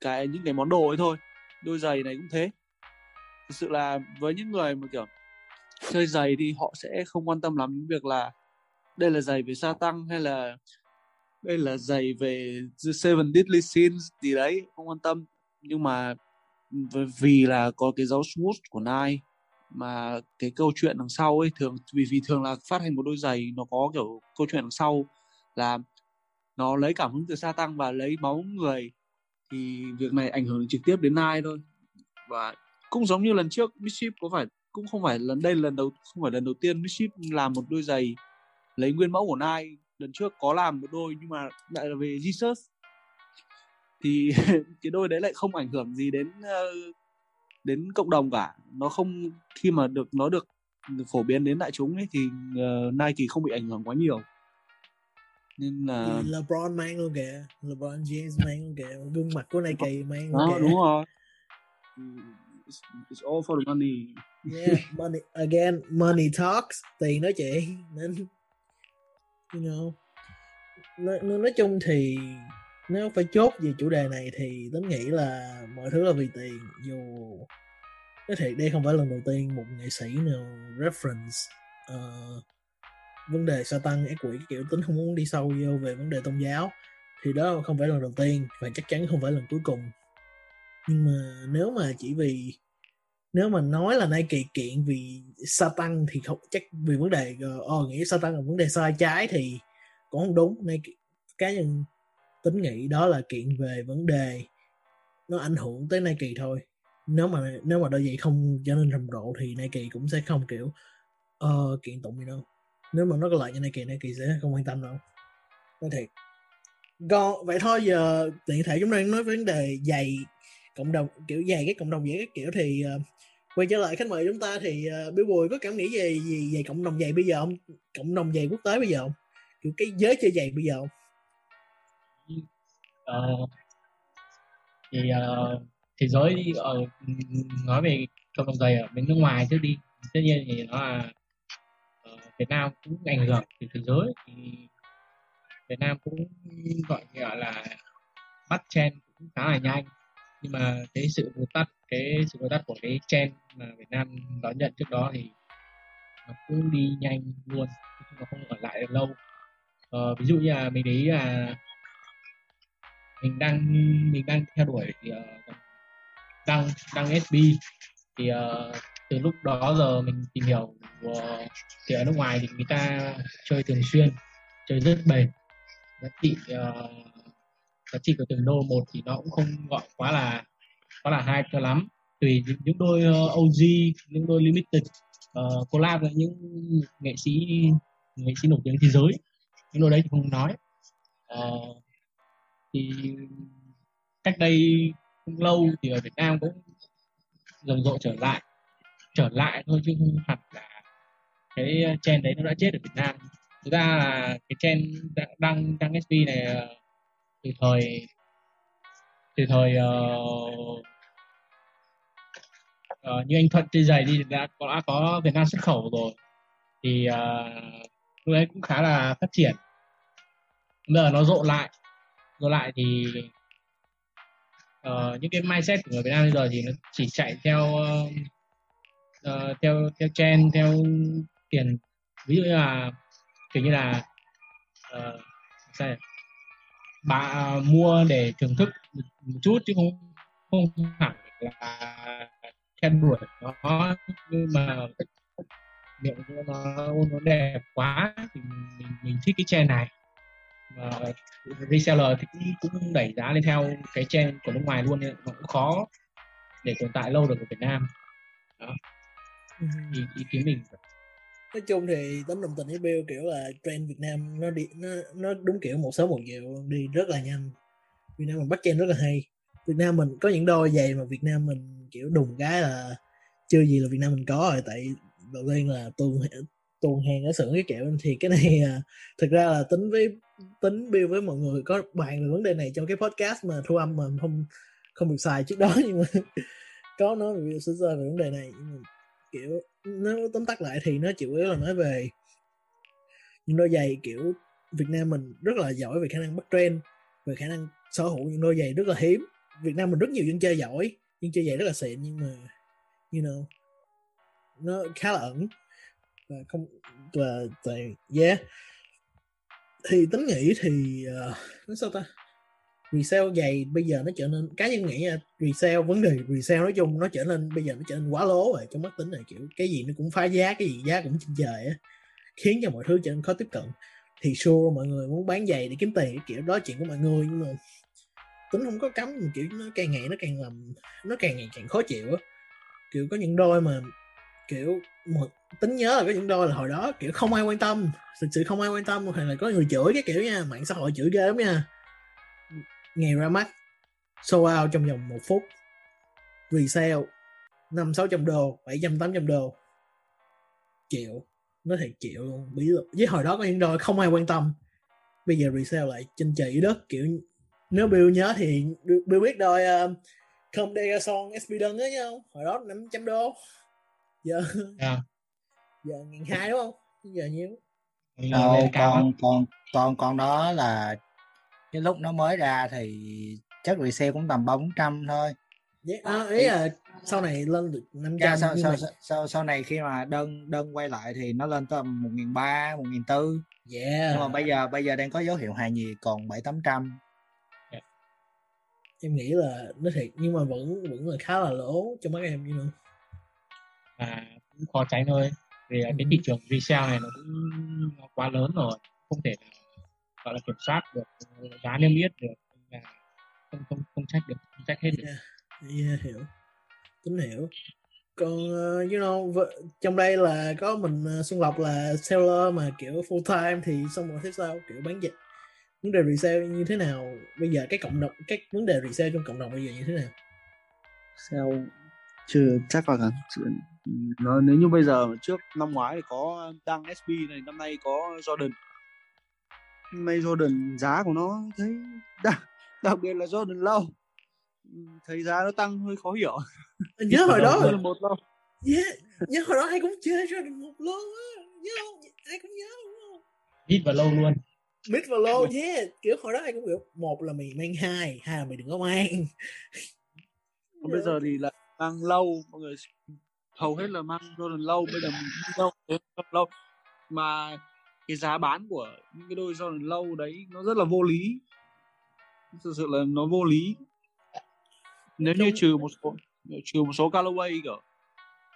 cái những cái món đồ ấy thôi. Đôi giày này cũng thế. Thực sự là với những người mà kiểu chơi giày thì họ sẽ không quan tâm lắm đến việc là đây là giày về sa tăng hay là đây là giày về The Seven Deadly Sins gì đấy không quan tâm. Nhưng mà vì là có cái dấu smooth của Nike mà cái câu chuyện đằng sau ấy thường vì vì thường là phát hành một đôi giày nó có kiểu câu chuyện đằng sau là nó lấy cảm hứng từ sa tăng và lấy máu người. Thì việc này ảnh hưởng trực tiếp đến Nai thôi. Và cũng giống như lần trước Bishop có phải cũng không phải lần đây lần đầu không phải lần đầu tiên Bishop làm một đôi giày lấy nguyên mẫu của Nai lần trước có làm một đôi nhưng mà lại là về Jesus. Thì cái đôi đấy lại không ảnh hưởng gì đến ờ, đến cộng đồng cả. Nó không khi mà được nó được phổ biến đến đại chúng ấy thì uh, Nike không bị ảnh hưởng quá nhiều nên là LeBron mang luôn kìa. LeBron James mang luôn kìa. Gương mặt của Nike mang luôn kìa. đúng rồi. It's, it's all for the money. Yeah money again money talks tiền nói chuyện. Nên you know nói, nói chung thì nếu phải chốt về chủ đề này thì tính nghĩ là mọi thứ là vì tiền. Dù cái thiệt đây không phải lần đầu tiên một nghệ sĩ nào reference uh, vấn đề sa tăng ác quỷ kiểu tính không muốn đi sâu vô về vấn đề tôn giáo thì đó không phải lần đầu tiên và chắc chắn không phải lần cuối cùng. Nhưng mà nếu mà chỉ vì nếu mà nói là nay kỳ kiện vì sa tăng thì không chắc vì vấn đề ờ, ờ uh, nghĩ sa tăng là vấn đề sai trái thì cũng không đúng. Nay cá nhân tính nghĩ đó là kiện về vấn đề nó ảnh hưởng tới Nike thôi. Nếu mà nếu mà đôi vậy không trở nên rầm rộ thì Nike cũng sẽ không kiểu uh, kiện tụng gì đâu nếu mà nó có lợi cho Nike Nike sẽ không quan tâm đâu. Nói thiệt. Còn vậy thôi giờ tiện thể chúng ta nói vấn đề dày cộng đồng kiểu dày cái cộng đồng giày các kiểu thì uh, quay trở lại khách mời chúng ta thì uh, Bill Bùi có cảm nghĩ gì gì về cộng đồng dày bây giờ không? Cộng đồng dày quốc tế bây giờ không? Kiểu cái giới chơi dày bây giờ không? Uh, thì uh, thế giới uh, nói về cộng đồng dày ở bên nước ngoài trước đi. Tất nhiên thì nó là Việt Nam cũng ảnh hưởng từ thế giới thì Việt Nam cũng gọi là bắt chen cũng khá là nhanh. Nhưng mà cái sự vượt tắt cái sự vượt tắt của cái chen mà Việt Nam đón nhận trước đó thì nó cũng đi nhanh luôn nó không ở lại được lâu. Ờ, ví dụ như là mình thấy là mình đang mình đang theo đuổi thì uh, đăng đăng SB thì uh, từ lúc đó giờ mình tìm hiểu thì ở nước ngoài thì người ta chơi thường xuyên chơi rất bền. Giá trị uh, giá trị của từng đô một thì nó cũng không gọi quá là quá là hay cho lắm. Tùy những đôi ờ, uh, OG những đôi limited uh, collab với những nghệ sĩ nghệ sĩ nổi tiếng thế giới. Những đôi đấy thì không nói. Uh, thì cách đây không lâu thì ở Việt Nam cũng rầm rộ trở lại trở lại thôi chứ không hẳn là cái ờ, trend đấy nó đã chết ở Việt Nam. Thực ra là cái trend đăng đăng sp này ờ, từ thời từ thời uh, uh, như anh Thuận đi giày đi đã có đã có Việt Nam xuất khẩu rồi. Thì uh, lúc đấy cũng khá là phát triển. Bây giờ nó rộ lại rộ lại thì uh, những cái mindset của người Việt Nam bây giờ thì nó chỉ chạy theo uh, uh, theo theo trend theo tiền ví dụ như là kiểu như là uh, sao bà mua để thưởng thức một chút chứ không không hẳn là theo đuổi nó nhưng mà miệng nó nó đẹp quá thì mình mình thích cái trend này. Và reseller thì cũng cũng đẩy giá lên theo cái trend của nước ngoài luôn nên nó cũng khó để tồn tại lâu được ở Việt Nam. Đó. Ừ. ý, ý kiến mình nói chung thì tấm đồng tình với Bill kiểu là trend Việt Nam nó đi nó nó đúng kiểu một sớm một chiều đi rất là nhanh. Việt Nam mình bắt trend rất là hay. Việt Nam mình có những đôi giày mà Việt Nam mình kiểu đùng cái là chưa gì là Việt Nam mình có rồi tại đầu tiên là tuần tuần hàng ở xưởng cái kiểu thì cái này à, thực ra là tính với tính Bill với mọi người có bàn về vấn đề này trong cái podcast mà thu âm mà không không được xài trước đó nhưng mà có nói về sơ sơ về vấn đề này nhưng mà kiểu nó tóm tắt lại thì nó chủ yếu là nói về những đôi giày kiểu Việt Nam mình rất là giỏi về khả năng bắt trend về khả năng sở hữu những đôi giày rất là hiếm. Việt Nam mình rất nhiều dân chơi giỏi dân chơi giày rất là xịn nhưng mà you know nó khá là ẩn và không và tại yeah. Thì tính nghĩ thì ờ, uh, nói sao ta? Resale giày bây giờ nó trở nên cá nhân nghĩ là resale, vấn đề resale nói chung nó trở nên, bây giờ nó trở nên quá lố rồi, trong mắt tính này kiểu, cái gì nó cũng phá giá, cái gì giá cũng trên trời á, khiến cho mọi thứ trở nên khó tiếp cận. Thì sure, mọi người muốn bán giày để kiếm tiền cái kiểu, đó chuyện của mọi người, nhưng mà tính không có cấm, mà, kiểu, nó càng ngày nó càng làm, nó càng ngày càng khó chịu á. Kiểu, có những đôi mà, kiểu, một, tính nhớ là có những đôi là hồi đó, kiểu, không ai quan tâm, thực sự không ai quan tâm hay là có người chửi cái kiểu nha, mạng xã hội chửi ghê lắm nha ngày ra mắt. Sold out trong vòng một phút. Resale năm sáu trăm đô bảy trăm tám trăm đô. Triệu nó thiệt triệu luôn. Bí với hồi đó có những đôi không ai quan tâm. Bây giờ resale lại trên trời đất kiểu nếu Bill nhớ thì Bill biết đôi uh, không Degason SP Dun đó nha hồi đó 500 đô. Giờ yeah. giờ ngàn hai đúng không? Giờ nhiêu đâu con con con con đó là cái lúc nó mới ra thì chắc resale cũng tầm bốn trăm thôi. Yeah, à, ý là sau này lên được 500 yeah, sau, sau, mà... sau, sau, sau này khi mà đơn đơn quay lại thì nó lên tầm một nghìn ba một nghìn tư. Yeah. nhưng mà bây giờ bây giờ đang có dấu hiệu hài nhì còn bảy tám trăm. Em nghĩ là nó thiệt nhưng mà vẫn vẫn là khá là lỗ cho mắt em như nữa. À cũng khó tránh thôi. Vì ừ. cái thị trường resale này nó cũng quá lớn rồi. Không thể gọi là kiểm soát được giá niêm yết được là không không không trách được không trách hết được. Yeah, yeah hiểu. Tính hiểu. Còn uh, you know trong đây là có mình uh, Xuân Lộc là seller mà kiểu full time thì xong rồi thế sao? Kiểu bán dịch. Vấn đề resale như thế nào? Bây giờ cái cộng đồng cái vấn đề resale trong cộng đồng bây giờ như thế nào? Sale chưa chắc là cả nó nếu như bây giờ trước năm ngoái thì có đăng SB này năm nay có Jordan năm nay Jordan giá của nó thấy đặc, đặc biệt là Jordan lâu. Thấy giá nó tăng hơi khó hiểu. Nhớ hồi đó. là một lâu. Yeah nhớ hồi đó ai cũng chơi được một lô á. Nhớ không? Ai cũng nhớ đúng không mid và lâu luôn. Mid và low yeah. Kiểu hồi đó ai cũng kiểu một là mày mang hai hai là mày đừng có mang. Còn bây giờ thì là mang lâu. Mọi người hầu hết là mang Jordan lâu. Bây giờ mình đi đâu thế Jordan lâu. Mà cái giá bán của những cái đôi Jordan lâu đấy nó rất là vô lý. Thực sự là nó vô lý. Nếu như trừ một số trừ một số Callaway kiểu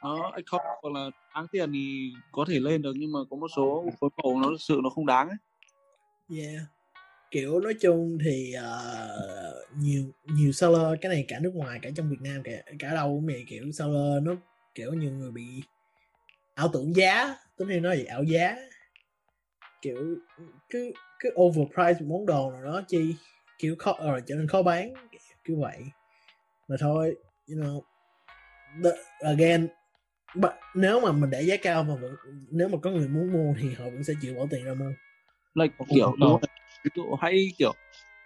nó không hoặc là đáng tiền thì có thể lên được nhưng mà có một số phối màu nó thực sự nó không đáng ấy. Yeah. Kiểu nói chung thì uh, nhiều nhiều seller cái này cả nước ngoài cả trong Việt Nam cả cả đâu cũng vậy kiểu seller nó kiểu nhiều người bị ảo tưởng giá tính thì nói gì ảo giá kiểu cứ cứ overprice một món đồ nào đó chi kiểu khó rồi trở nên khó bán kiểu, kiểu vậy. Mà thôi you know the, again but, nếu mà mình để giá cao mà vẫn, nếu mà có người muốn mua thì họ vẫn sẽ chịu bỏ tiền ra mua like kiểu ví dụ hãy kiểu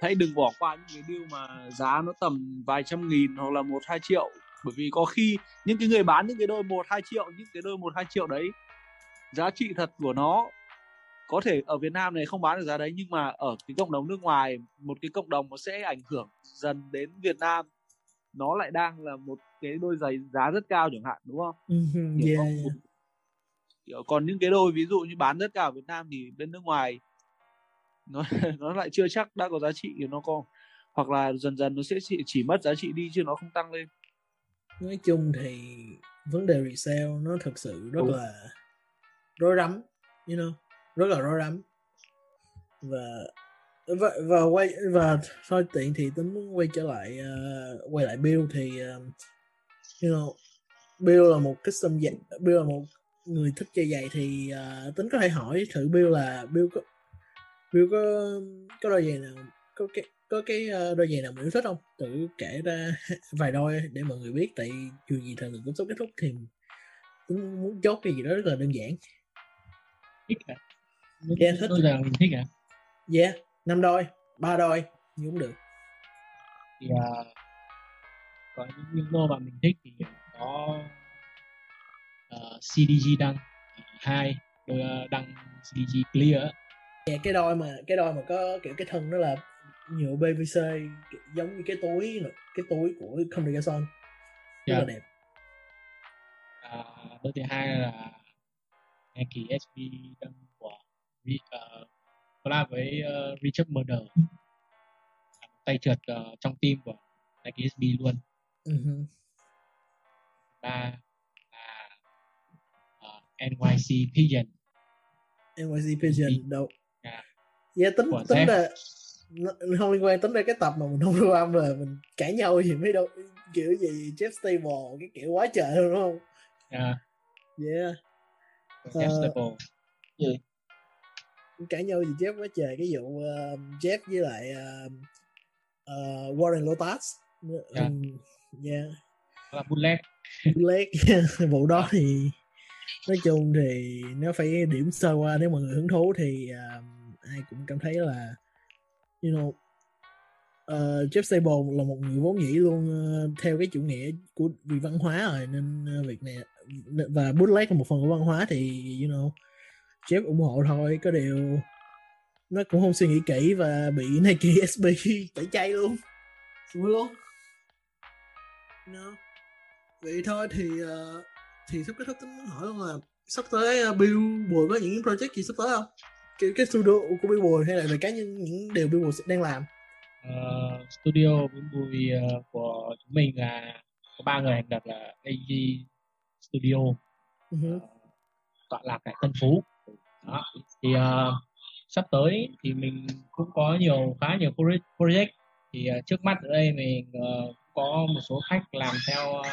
hãy đừng bỏ qua những cái deal mà giá nó tầm vài trăm nghìn hoặc là một hai triệu. Bởi vì có khi những cái người bán những cái đôi một hai triệu những cái đôi một hai triệu đấy giá trị thật của nó có thể ở Việt Nam này không bán được giá đấy nhưng mà ở cái cộng đồng nước ngoài một cái cộng đồng nó sẽ ảnh hưởng dần đến Việt Nam nó lại đang là một cái đôi giày giá rất cao chẳng hạn đúng không? Mhm, Hiểu yeah, không? Kiểu còn những cái đôi ví dụ như bán rất cao ở Việt Nam thì bên nước ngoài nó nó lại chưa chắc đã có giá trị thì nó có hoặc là dần dần nó sẽ chỉ, chỉ mất giá trị đi chứ nó không tăng lên nói chung thì vấn đề resale nó thực sự rất Đúng. là rối rắm you know rất là rối rắm. Và và, và quay và thôi tiện thì tính quay trở lại uh, quay lại Bill thì uh, you know Bill là một custom giày Bill là một người thích chơi giày thì uh, tính có thể hỏi thử Bill là Bill có Bill có có đôi giày nào có cái có cái ờ, đôi giày nào mình yêu thích không? Tự kể ra vài đôi để mọi người biết tại dù gì thời lượng cũng sắp kết thúc thì tính muốn chốt cái gì đó rất là đơn giản. Yeah, thích. đôi giờ mình thích à yeah năm đôi ba đôi gì cũng được. Thì à, có những những đôi mà mình thích thì có uh, CDG đăng hai đôi uh, đăng CDG clear yeah, cái đôi mà cái đôi mà có kiểu cái thân nó là nhựa PVC giống như cái túi cái túi của Comme des Garçons rất là Yeah. đẹp. À, đôi thứ hai là Nike SB đăng Ri- uh, collab với uh, Richard Murder. Tay trượt ờ, trong team của Nike SB luôn. Mhm. ba là ờ, NYC Pigeon. NYC Pigeon đâu. Yeah. yeah, tính Của tính Zep. là không liên quan tính ra cái tập mà mình không lưu âm là mình cãi nhau gì mấy đâu kiểu gì Jeff Stable cái kiểu quá trời luôn đúng không? Uh, yeah Jeff Ờ, Staple cãi nhau gì Jeff quá trời cái vụ uh, Jeff với lại uh, uh, Warren Lotus. Yeah. Um, yeah là bootleg Blake vụ đó thì nói chung thì nếu phải điểm sơ qua. Nếu mọi người hứng thú thì um, ai cũng cảm thấy là you know uh, Jeff Sable là một người vốn dĩ luôn uh, theo cái chủ nghĩa của vì văn hóa rồi. Nên uh, việc này và bootleg là một phần của văn hóa thì you know Jeff ủng hộ thôi có điều nó cũng không suy nghĩ kỹ và bị Nike SB tẩy chay luôn. Xui luôn no. vậy thôi thì uh, thì sắp kết thúc tính muốn hỏi luôn là sắp tới uh, Billboard có những project gì sắp tới không? Cái, cái studio của Billboard hay là về cá nhân những điều Billboard đang làm? Ờ, studio với mùi ờ, của chúng mình là có ba người thành lập là AG Studio uh-huh. tọa lạc tại Tân Phú đó. thì uh, sắp tới thì mình cũng có nhiều khá nhiều project. Thì uh, trước mắt ở đây mình uh, có một số khách làm theo uh,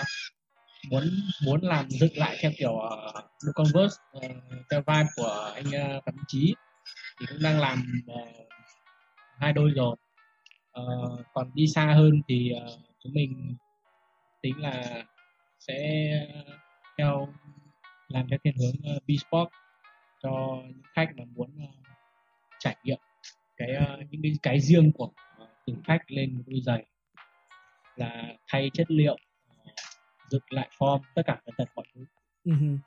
muốn muốn làm dựng lại theo kiểu uh, Converse uh, theo vibe của anh uh, Phạm Chí. Thì cũng đang làm uh, hai đôi rồi. Uh, còn đi xa hơn thì uh, chúng mình tính là sẽ theo làm theo thiên hướng uh, B-Sport cho những khách mà muốn ờ, trải nghiệm cái ờ, những cái cái riêng của ờ, từng khách lên một đôi giày là thay chất liệu ờ, dựng lại form tất cả tất tật mọi thứ uh-huh.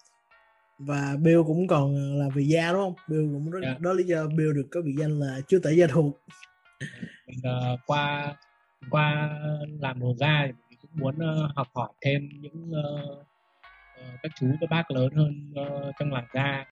và Bill cũng còn là vị gia đúng không Bill cũng rất yeah. Dạ. đó lý do Bill được có biệt danh là chúa tể gia thuộc mình uh, qua qua làm đồ da thì mình cũng muốn uh, học hỏi thêm những uh, uh, các chú các bác lớn hơn uh, trong làng da